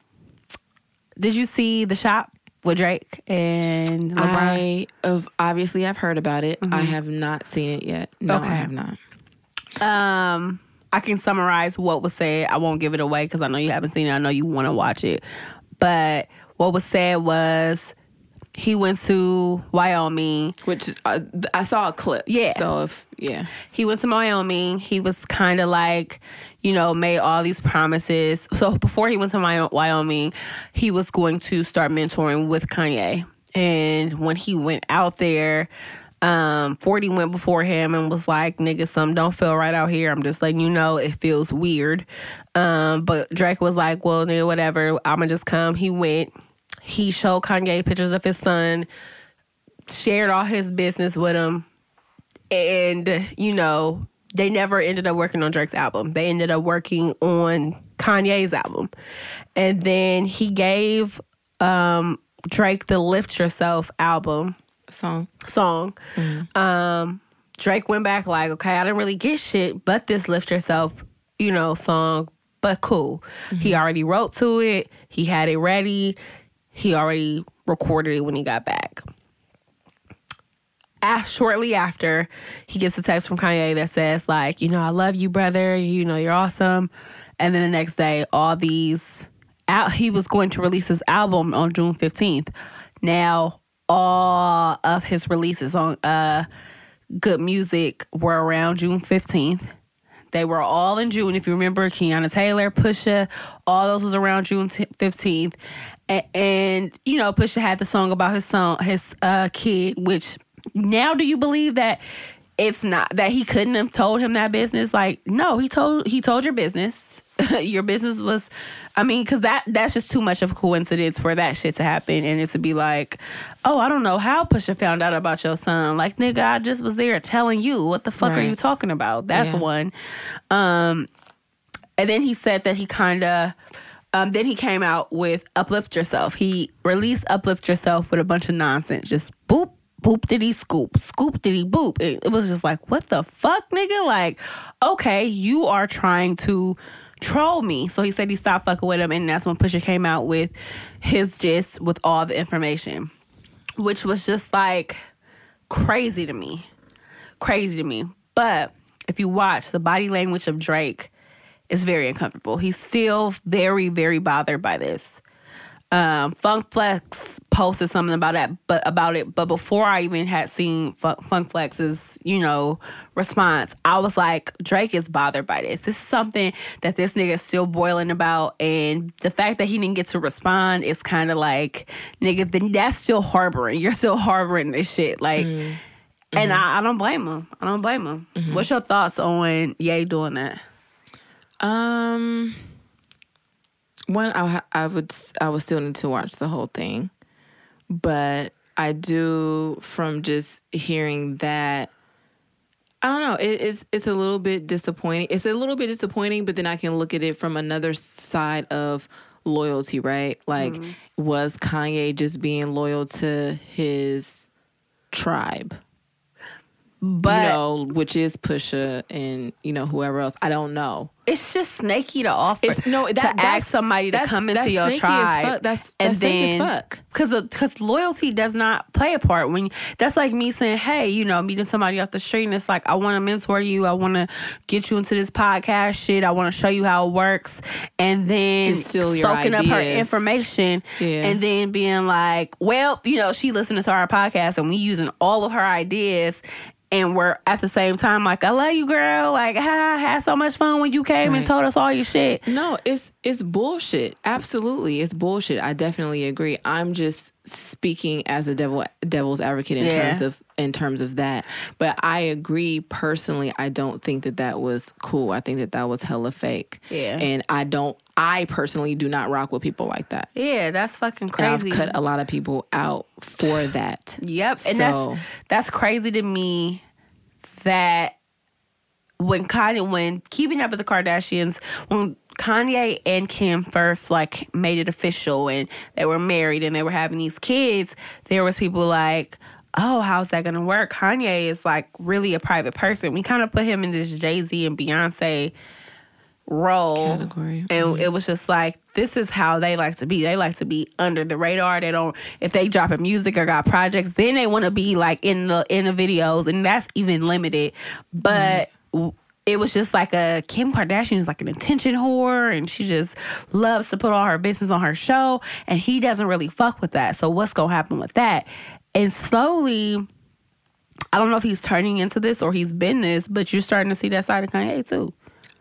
did you see the shop with Drake and LeBron? I of obviously I've heard about it. I have not seen it yet. No, Okay. I have not. um, I can summarize what was said. I won't give it away because I know you haven't seen it. I know you want to watch it. But what was said was he went to Wyoming Which uh, I saw a clip. Yeah. So if yeah. he went to Wyoming. He was kind of like, you know, made all these promises. So before he went to Wyoming, he was going to start mentoring with Kanye. And when he went out there, um, 40 went before him and was like, nigga, something don't feel right out here. I'm just letting you know it feels weird. Um, but Drake was like, well, nigga, whatever. I'ma just come. He went. He showed Kanye pictures of his son, shared all his business with him and you know they never ended up working on Drake's album. They ended up working on Kanye's album, and then he gave um, Drake the "Lift Yourself" album Song. song. Um, Drake went back like, okay, I didn't really get shit, but this "Lift Yourself," you know, song. But cool. He already wrote to it. He had it ready. He already recorded it when he got back af- shortly after, he gets a text from Kanye that says, like, you know, I love you, brother. You know, you're awesome. And then the next day, all these out he was going to release his album on June 15th. Now, all of his releases on uh good music were around June 15th. They were all in June. If you remember, Teyana Taylor, Pusha, all those was around June 15th. And, and, you know, Pusha had the song about his son, his uh, kid, which now do you believe that it's not that he couldn't have told him that business? Like, no, he told he told your business. your business was, I mean, because that that's just too much of a coincidence for that shit to happen, and it to be like, oh, I don't know how Pusha found out about your son. Like, nigga, I just was there telling you. What the fuck are you talking about? That's Yeah. one. Um, and then he said that he kind of. Um, then he came out with Uplift Yourself. He released Uplift Yourself with a bunch of nonsense. Just boop, boop diddy scoop, scoop diddy boop. It, it was just like, what the fuck, nigga? Like, okay, you are trying to troll me. So he said he stopped fucking with him, and that's when Pusha came out with his gist with all the information, which was just like crazy to me, crazy to me. But if you watch the body language of Drake, is very uncomfortable. He's still very, very bothered by this. Um, Funk Flex posted something about that, but about it. But before I even had seen Funk, Funk Flex's, you know, response, I was like, Drake is bothered by this. This is something that this nigga is still boiling about, and the fact that he didn't get to respond is kind of like, nigga, then that's still harboring. You're still harboring this shit, like. And I, I don't blame him. I don't blame him. What's your thoughts on Ye doing that? Um, one, I I would I would still need to watch the whole thing, but I do from just hearing that. I don't know. It, it's it's a little bit disappointing. It's a little bit disappointing, but then I can look at it from another side of loyalty, right? Like, mm-hmm. was Kanye just being loyal to his tribe? But you know, which is Pusha and you know whoever else. I don't know. it's just snaky to offer It's- no, that- to ask somebody to come into that's your tribe. fuck. That's- and that's fake as then fuck. because because loyalty does not play a part when that's like me saying, hey, you know, meeting somebody off the street and it's like I want to mentor you, I want to get you into this podcast shit, I want to show you how it works, and then soaking up her information, Yeah. and then being like, well, you know, she listening to our podcast and we using all of her ideas. And we're at the same time like, I love you, girl. Like, ha, I had so much fun when you came and told us all your shit. No, it's it's bullshit. Absolutely, it's bullshit. I definitely agree. I'm just speaking as a devil devil's advocate in Yeah. terms of in terms of that. But I agree personally. I don't think that that was cool. I think that that was hella fake. Yeah. and I don't. I personally do not rock with people like that. Yeah, that's fucking And I've crazy. cut a lot of people out for that. Yep, and So- that's that's crazy to me that when Kanye when keeping up with the Kardashians when Kanye and Kim first like made it official and they were married and they were having these kids, there was people like, "Oh, how's that gonna work?" Kanye is like really a private person. We kind of put him in this Jay Z and Beyonce role. Category. and it was just like this is how they like to be. They like to be under the radar. They don't if they drop a music or got projects then they want to be like in the in the videos and that's even limited. But mm-hmm. w it was just like a Kim Kardashian is like an attention whore and she just loves to put all her business on her show and he doesn't really fuck with that. So what's gonna happen with that? And slowly I don't know if he's turning into this or he's been this but you're starting to see that side of Kanye too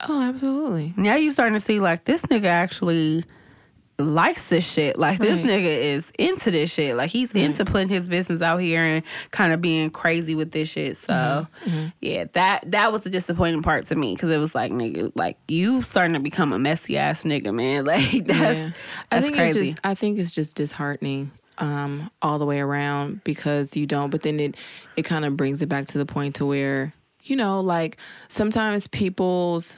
Oh, absolutely. now you starting to see like this nigga actually likes this shit. Like this nigga is into this shit. Like he's into putting his business out here and kind of being crazy with this shit. So Mm-hmm. yeah, that that was the disappointing part to me because it was like nigga, like you starting to become a messy ass nigga, man. Like that's Yeah. I think crazy. it's just I think it's just disheartening um all the way around because you don't but then it it kind of brings it back to the point to where you know like sometimes people's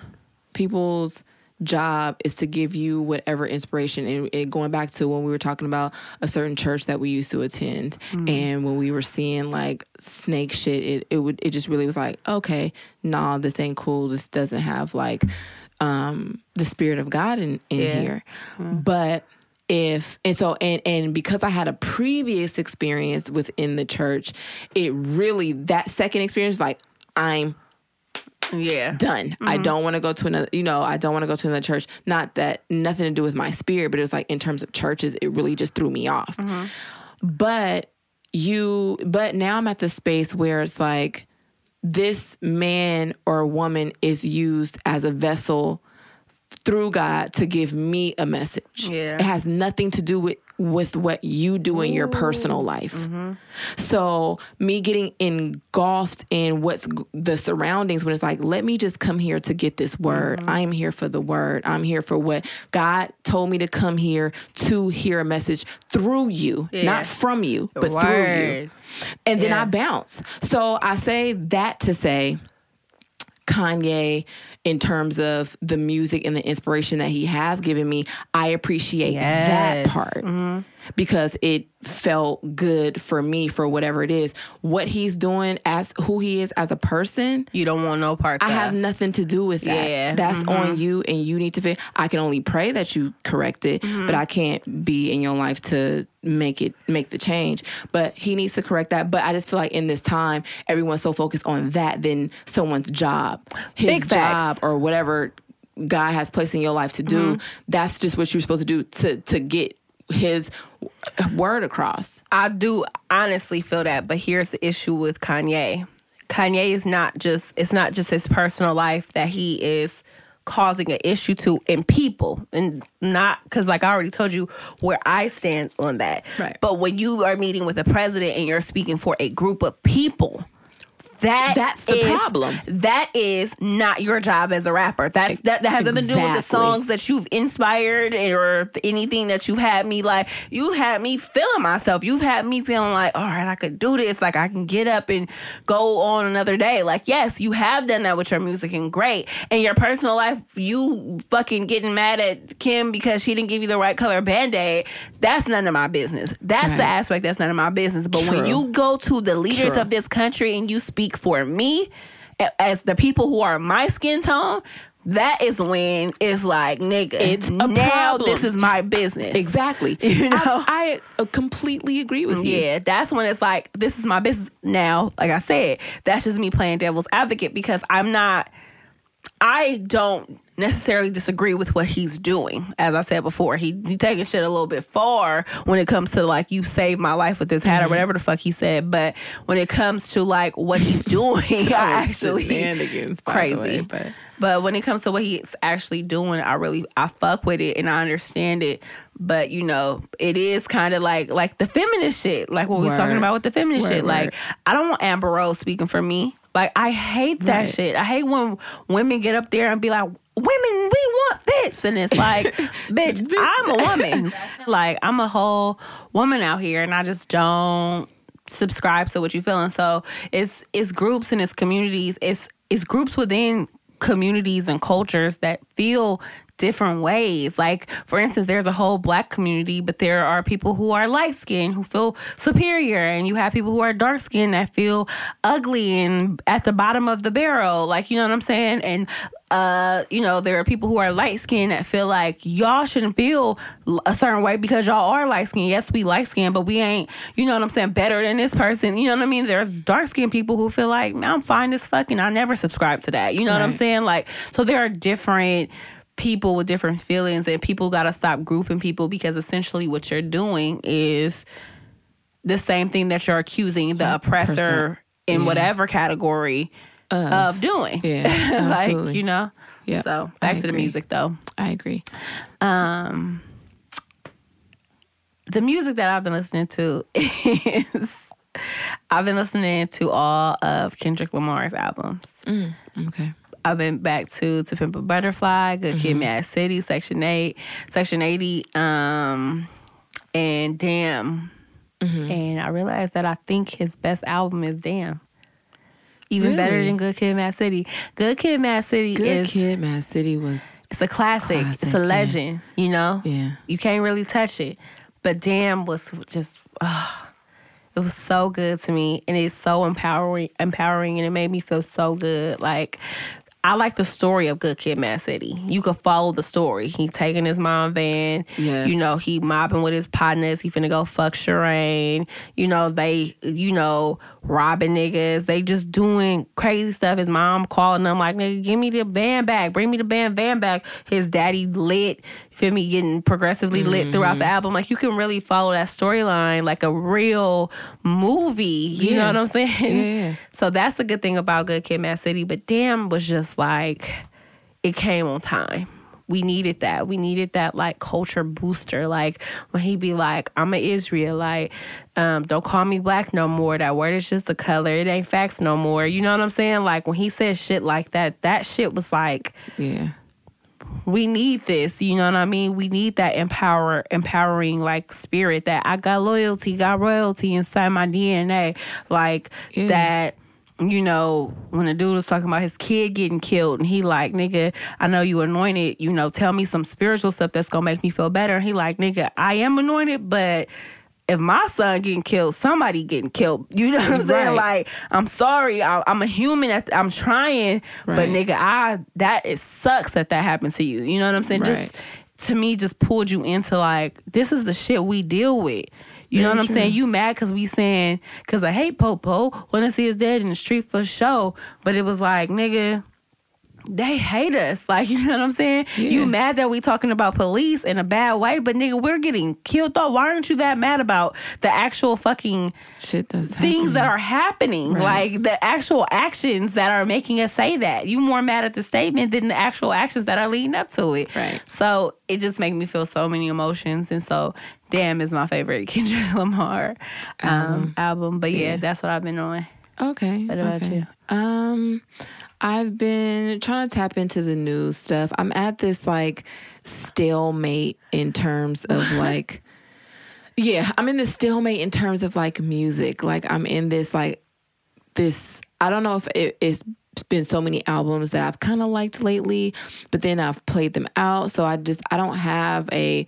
people's job is to give you whatever inspiration. And, and going back to when we were talking about a certain church that we used to attend and when we were seeing like snake shit it, it would it just really was like okay nah this ain't cool. This doesn't have like um the spirit of god in in Yeah. here. But if and so and and because I had a previous experience within the church, it really that second experience like I'm yeah. done. I mm-hmm. don't want to go to another, you know, I don't want to go to another church. Not that nothing to do with my spirit, but it was like in terms of churches, it really just threw me off. Mm-hmm. But you, but now I'm at the space where it's like this man or woman is used as a vessel through God to give me a message. Yeah. It has nothing to do with with what you do in your personal life. Mm-hmm. So me getting engulfed in what's the surroundings when it's like, let me just come here to get this word. Mm-hmm. I'm here for the word. I'm here for what God told me to come here to hear a message through you, Yeah. not from you, but through you. Word. And then Yeah. I bounce. So I say that to say Kanye in terms of the music and the inspiration that he has given me, I appreciate that Yes. part. Mm-hmm. Because it felt good for me for whatever it is. What he's doing as who he is as a person, You don't want no parts. I have nothing to do with that. Yeah, That's mm-hmm. on you and you need to fit. I can only pray that you correct it, mm-hmm. but I can't be in your life to make it make the change. But he needs to correct that. But I just feel like in this time, everyone's so focused on that than someone's job. His Big facts. job or whatever God has placed in your life to do, mm-hmm. that's just what you're supposed to do to to get his word across. I do honestly feel that, but here's the issue with Kanye. Kanye is not just it's not just his personal life that he is causing an issue to in people and not because like i already told you where i stand on that Right. but when you are meeting with a president and you're speaking for a group of people that That's the is- problem. That is not your job as a rapper. That's that, that has nothing to do with the songs that you've inspired or anything that you've had me like. You had me feeling myself. You've had me feeling like, all right, I could do this. Like I can get up and go on another day. Like yes, you have done that with your music and great. In your personal life, you fucking getting mad at Kim because she didn't give you the right color band aid. That's none of my business. That's the aspect that's none of my business. But when you go to the leaders True. of this country and you speak for me as the people who are my skin tone, that is when it's like, nigga, It's now problem. this is my business. Exactly. You know? I, I uh, completely agree with you. Yeah, that's when it's like, this is my business now. Like I said, that's just me playing devil's advocate because I'm not, I don't necessarily disagree with what he's doing. As I said before, he, he taking shit a little bit far when it comes to like, you saved my life with this hat Mm-hmm. or whatever the fuck he said. But when it comes to like what he's doing, I actually shenanigans, by the crazy. way, but- But when it comes to what he's actually doing, I really I fuck with it and I understand it. But you know, it is kind of like like the feminist shit, like what we was talking about with the feminist Word, shit. Like. I don't want Amber Rose speaking for me. Like I hate that Right. shit. I hate when women get up there and be like, "Women, we want this," and it's like, "Bitch, I'm a woman. like I'm a whole woman out here, and I just don't." subscribe to what you feel and so it's it's groups and it's communities it's it's groups within communities and cultures that feel different ways like for instance there's a whole black community but there are people who are light skinned who feel superior and you have people who are dark skinned that feel ugly and at the bottom of the barrel like you know what i'm saying and uh, you know, there are people who are light skinned that feel like y'all shouldn't feel a certain way because y'all are light skinned. Yes, we light skinned, but we ain't, you know what I'm saying, better than this person. You know what I mean? There's dark skinned people who feel like, I'm fine as fucking. I never subscribe to that. You know what I'm saying? Like, so there are different people with different feelings, and people got to stop grouping people because essentially what you're doing is the same thing that you're accusing the oppressor in Yeah. whatever category of doing. Yeah, like you know. Yeah, So I back to the music though. I agree. Um, the music that I've been listening to is I've been listening to all of Kendrick Lamar's albums. Mm, okay. I've been back to To Pimp a Butterfly, Good Mm-hmm. Kid, Mad City, Section Eight, Section Eighty, um, and Damn. Mm-hmm. And I realized that I think his best album is Damn. Even better than Good Kid, Mad City. Good Kid, Mad City is Good is Kid, Mad City was it's a classic. Classic, it's a yeah. legend. You know. yeah. You can't really touch it. But Damn was just. ah, it was so good to me, and it's so empowering, empowering, and it made me feel so good. Like I like the story of Good Kid, Mad City. You could follow the story. He taking his mom van. Yeah. You know, he mobbing with his partners. He finna go fuck Sherane. You know, they, you know, robbing niggas. They just doing crazy stuff. His mom calling them like, nigga, give me the van back. Bring me the band van back. His daddy lit. Feel me getting progressively lit throughout Mm-hmm. the album. Like you can really follow that storyline like a real movie. You know what I'm saying? Yeah, yeah. So that's the good thing about Good Kid, Mad City. But damn, was just like it came on time. We needed that. We needed that like culture booster. Like when he be like, "I'm an Israelite. Um, don't call me black no more. That word is just a color. It ain't facts no more." You know what I'm saying? Like when he said shit like that, that shit was like Yeah. We need this you know what i mean we need that empower empowering like spirit that i got loyalty got royalty inside my dna like Yeah. that you know, when the dude was talking about his kid getting killed, and he like, nigga, I know you anointed, you know, tell me some spiritual stuff that's gonna make me feel better. And he like, nigga, I am anointed, but if my son getting killed, somebody getting killed. You know what I'm saying? Right. Like, I'm sorry, I, I'm a human. at- I'm trying, but nigga, I that it sucks that that happened to you. You know what I'm saying? Right. Just to me, just pulled you into like this is the shit we deal with. You know what I'm true. saying? You mad because we saying because I hate Popo. Want to see his dead in the street for show, but it was like nigga. They hate us, like you know what I'm saying. You mad that we talking about police in a bad way, but nigga, we're getting killed. Though, why aren't you that mad about the actual fucking Shit that's things that are happening, Right. like the actual actions that are making us say that. You more mad at the statement than the actual actions that are leading up to it. Right. So it just makes me feel so many emotions, and so "Damn" is my favorite Kendrick Lamar um, album. But yeah, Yeah. that's what I've been on. Okay. What about okay. Um, I've been trying to tap into the new stuff. I'm at this like stalemate in terms of like, yeah, I'm in this stalemate in terms of like music. Like I'm in this like this. I don't know if it, it's been so many albums that I've kind of liked lately, but then I've played them out. So I just I don't have a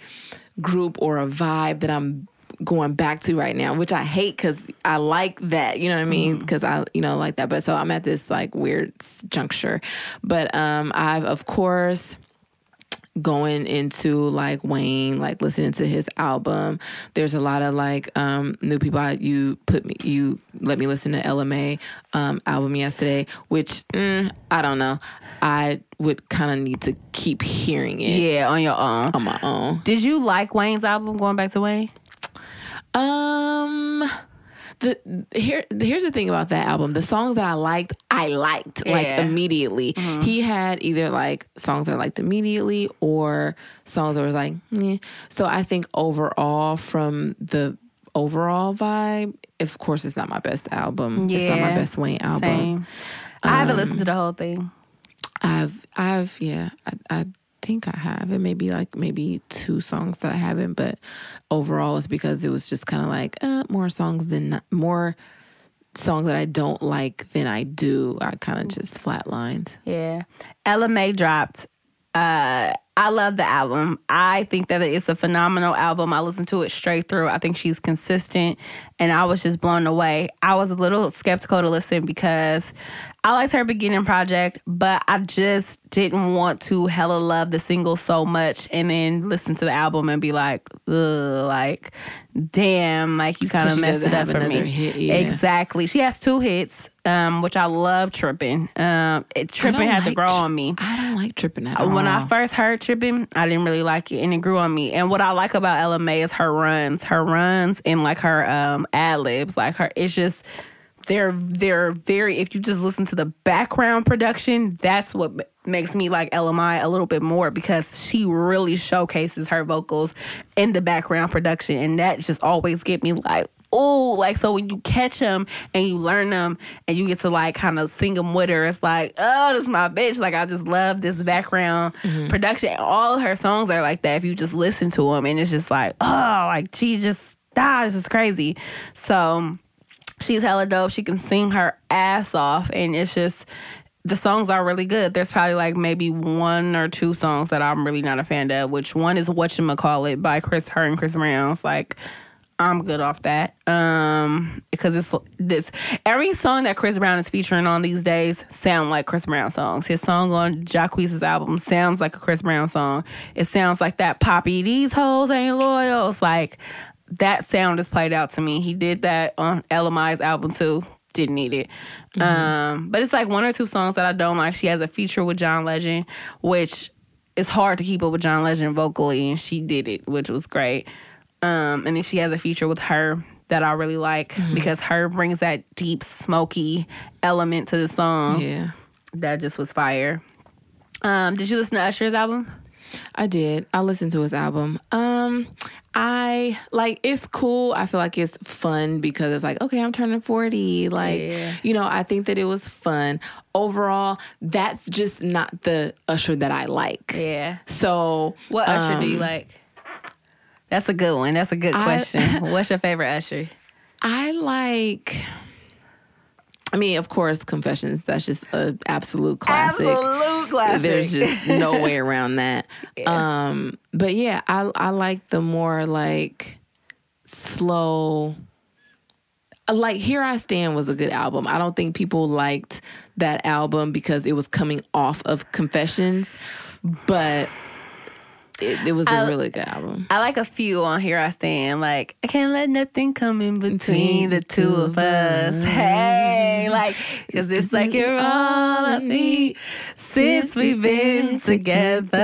group or a vibe that I'm going back to right now, which I hate because I like that. You know what I mean? Because I you know like that. But so I'm at this like weird juncture. But um, I've of course going into like Wayne, like listening to his album. There's a lot of like um new people. I, you put me, you let me listen to LMA um album yesterday, which mm, I don't know. I would kind of need to keep hearing it Yeah, on your own. on my own. Did you like Wayne's album? Going back to Wayne. Um. The here here's the thing about that album. The songs that I liked, I liked like Yeah. immediately. He had either like songs that I liked immediately or songs that was like, eh. so I think overall from the overall vibe, of course, it's not my best album. It's not my Yeah. best Wayne album. Same. I haven't listened to the whole thing. I've I've yeah, I, I think I have. It may be like maybe two songs that I haven't, but overall it's because it was just kind of like uh, more songs than not, more songs that I don't like than I do. I kind of just flatlined. Yeah. Ella Mai dropped. Uh, I love the album. I think that it's a phenomenal album. I listened to it straight through. I think she's consistent and I was just blown away. I was a little skeptical to listen because I liked her beginning project, but I just didn't want to hella love the single so much and then listen to the album and be like, ugh, like, damn, like you kind of messed it up for me. hit, yeah. Exactly. She has two hits, um, which I love tripping. Um, it, tripping had to grow on me. I don't like tripping at all. When I first heard tripping, I didn't really like it, and it grew on me. And what I like about Ella Mai is her runs, her runs, and like her um, ad libs, like her. It's just they're they're very. If you just listen to the background production, that's what makes me like Mai a little bit more because she really showcases her vocals in the background production, and that just always get me like. Oh, like so when you catch them and you learn them and you get to like kind of sing them with her, it's like, oh, this is my bitch. Like I just love this background production. All her songs are like that. If you just listen to them, and it's just like, oh, like she just, ah, this is crazy. So she's hella dope. She can sing her ass off, and it's just the songs are really good. There's probably like maybe one or two songs that I'm really not a fan of. Which one is "Whatchamacallit" by Chris her and Chris Brown. It's like I'm good off that. Um, because it's this every song that Chris Brown is featuring on these days sound like Chris Brown songs. His song on Jacquees' album sounds like a Chris Brown song. It sounds like that Poppy. These hoes ain't loyal. It's like that sound is played out to me. He did that on Ella Mai's album too. Didn't need it. Um, but it's like one or two songs that I don't like. She has a feature with John Legend, which it's hard to keep up with John Legend vocally, and she did it, which was great. Um, and then she has a feature with H.E.R. that I really like because H.E.R. brings that deep, smoky element to the song yeah, that just was fire. Um, did you listen to Usher's album? I did. I listened to his album. Um, I like it's cool. I feel like it's fun because it's like, okay, I'm turning 40. Like, Yeah. you know, I think that it was fun. Overall, that's just not the Usher that I like. Yeah. So What Usher do you um, like? That's a good one. That's a good I- question. What's your favorite Usher? I like I mean, of course, Confessions. That's just an absolute classic. Absolute classic. There's just no way around that. Um, but yeah, I I like the more like slow. Like Here I Stand was a good album. I don't think people liked that album because it was coming off of Confessions, but it, it was a I- really good album. I like a few on Here I Stand. Like, I can't let nothing come in between the two of us. Hey, like, because it's like you're all I need since we've been together.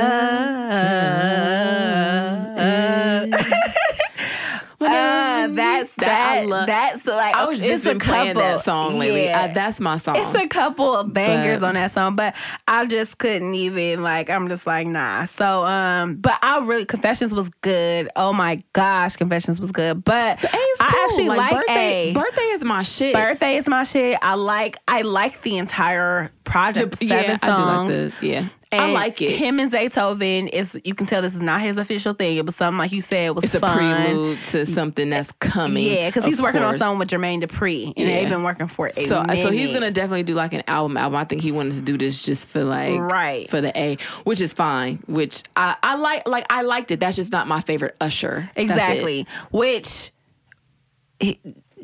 Uh, that's That I that. love- that's like I was just a couple- that song lately. Yeah. I, that's my song. It's a couple of bangers But- on that song, but I just couldn't even like. I'm just like nah. So um, but I really Confessions was good. Oh my gosh, Confessions was good. But is I cool. actually like, birthday. A. Birthday is my shit. Birthday is my shit. I like I like the entire project. The, seven yeah, songs. Like the yeah. I And like it. Him and Zaytoven is you can tell this is not his official thing. It was something like you said it was it's a prelude to something that's coming. Yeah, because he's working on course. something with Jermaine Dupri, and Yeah. they've been working for a So, so he's gonna definitely do like an album. Album. I think he wanted to do this just for like Right. for the A, which is fine. Which I I like. Like I liked it. That's just not my favorite Usher. Exactly. Which he,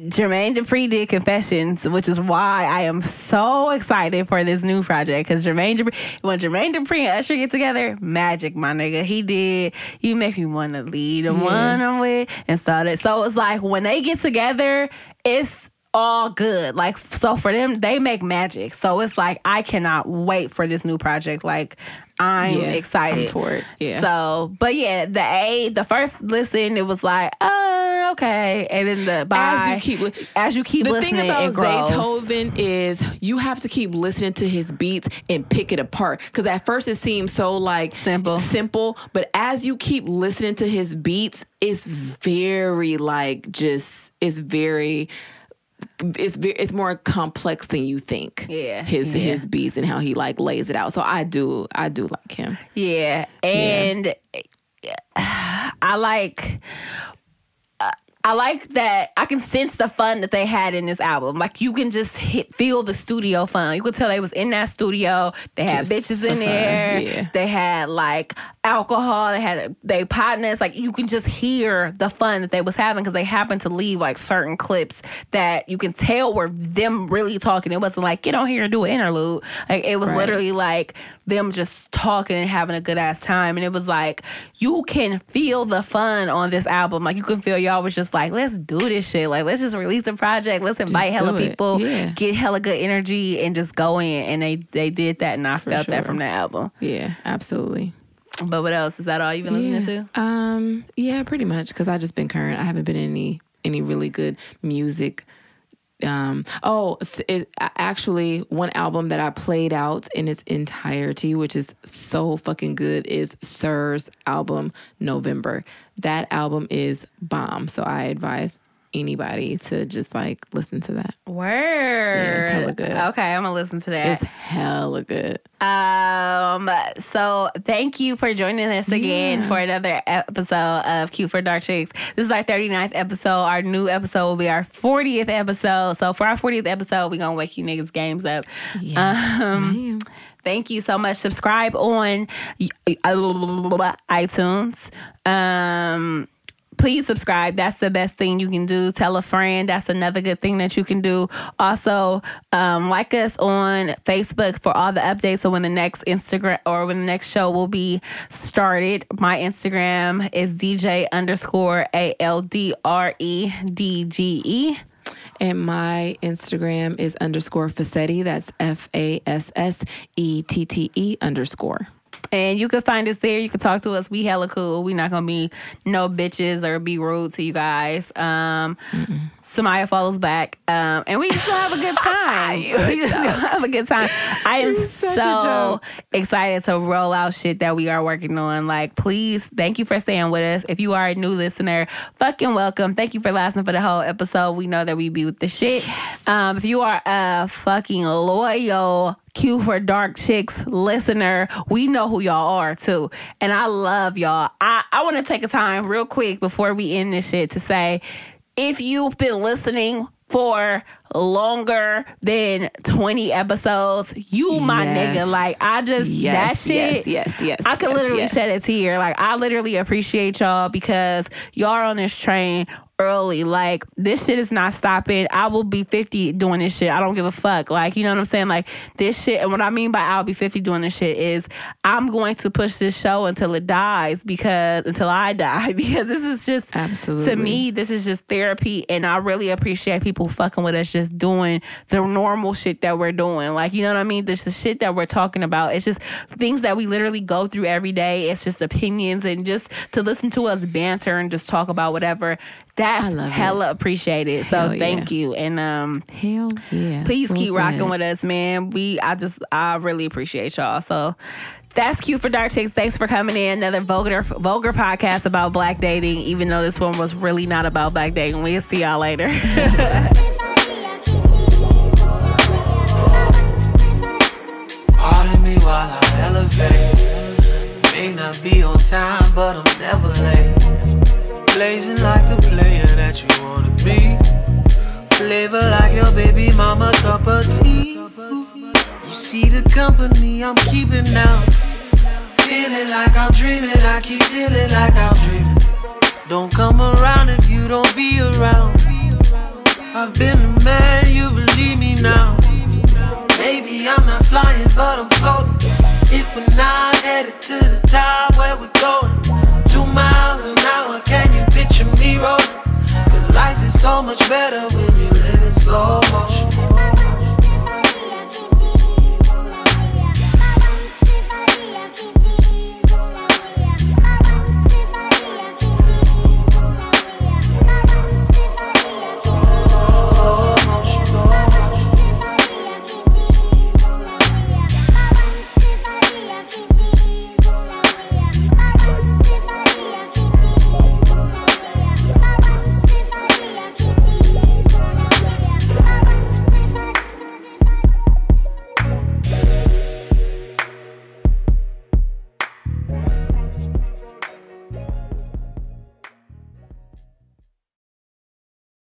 Jermaine Dupri did Confessions, which is why I am so excited for this new project. Because Jermaine Dupri, when Jermaine Dupri and Usher get together, magic, my nigga. He did. You make me want to lead the one I'm with and started. So it's like when they get together, it's all good. Like so for them, they make magic. So it's like I cannot wait for this new project. Like I'm Yeah, excited I'm for it. Yeah. So, but yeah, the A, the first listen, it was like, oh, okay, and then the by As you keep li- as you keep the listening, thing about it grows. Zaytoven is you have to keep listening to his beats and pick it apart. Because at first it seems so like Simple. simple, but as you keep listening to his beats, it's very like just it's very. It's it's more complex than you think. Yeah. his Yeah. his beats and how he like lays it out. So I do I do like him. Yeah, and I like. I like that I can sense the fun that they had in this album. Like you can just hit, feel the studio fun. You could tell they was in that studio. They had Just bitches in fun, there. yeah. They had like alcohol. They had they partners. Like you can just hear the fun that they was having because they happened to leave like certain clips that you can tell were them really talking. It wasn't like get on here and do an interlude. Like it was Right. literally like them just talking and having a good ass time. And it was like you can feel the fun on this album. Like you can feel y'all was just like, let's do this shit. Like let's just release a project. Let's invite hella people, Yeah. get hella good energy, and just go in. And they they did that, and I felt that from the album. Yeah, absolutely. But what else? Is that all you've been listening to? Um, yeah, pretty much because I just been current. I haven't been in any any really good music. Um, oh, it, actually, one album that I played out in its entirety, which is so fucking good, is SiR's album November. That album is bomb. So I advise anybody to just like listen to that. Word. it's hella good. Okay, I'm gonna listen to that. It's hella good. Um, so thank you for joining us again Yeah. for another episode of Cute for Dark Chicks. This is our 39th episode. Our new episode will be our 40th episode. So for our 40th episode, we're gonna wake you niggas games up. um, thank you so much. Subscribe on iTunes. Um please subscribe. That's the best thing you can do. Tell a friend. That's another good thing that you can do. Also, um, like us on Facebook for all the updates. So when the next Instagram or when the next show will be started, my Instagram is DJ underscore A L D R E D G E. And my Instagram is underscore Fassette. That's F A S S E T T E underscore. And you can find us there. You can talk to us. We hella cool. We not gonna be no bitches or be rude to you guys. Um Samaya follows back. Um and we just gonna have a good time. we just gonna have a good time. I am so excited to roll out shit that we are working on. Like, please, thank you for staying with us. If you are a new listener, fucking welcome. Thank you for lasting for the whole episode. We know that we be with the shit. Um, if you are a fucking loyal Q for Dark Chicks listener, we know who y'all are too. And I love y'all. I, I want to take a time real quick before we end this shit to say if you've been listening for longer than 20 episodes, you my Yes. nigga. Like I just that shit. yes, yes, yes, I could yes, literally yes. shed a tear. Like I literally appreciate y'all because y'all are on this train early. Like this shit is not stopping. I will be 50 doing this shit. I don't give a fuck. Like, you know what I'm saying? Like this shit and what I mean by I'll be 50 doing this shit is I'm going to push this show until it dies because until I die because this is just Absolutely. to me this is just therapy and I really appreciate people fucking with us just doing the normal shit that we're doing. Like, you know what I mean? This the shit that we're talking about. It's just things that we literally go through every day. It's just opinions and just to listen to us banter and just talk about whatever. That's love it. hella appreciated. So Hell yeah. thank you. And um Hell yeah. please Well keep rocking with us, man. We I just I really appreciate y'all. So that's cute for Dark Chicks. Thanks for coming in. Another vulgar vulgar podcast about black dating, even though this one was really not about black dating. We'll see y'all later. Elevate. May not be on time, but I'm never late. Blazing like the player that you wanna be. Flavor like your baby mama cup of tea. You see the company I'm keeping now. Feeling like I'm dreaming, I keep feeling like I'm dreaming. Don't come around if you don't be around. I've been the man, you believe me now. Maybe I'm not flying, but I'm floating. If we're not headed to the top, where we going? Two miles an hour, can you picture me rolling? Cause life is so much better when you live in slow motion.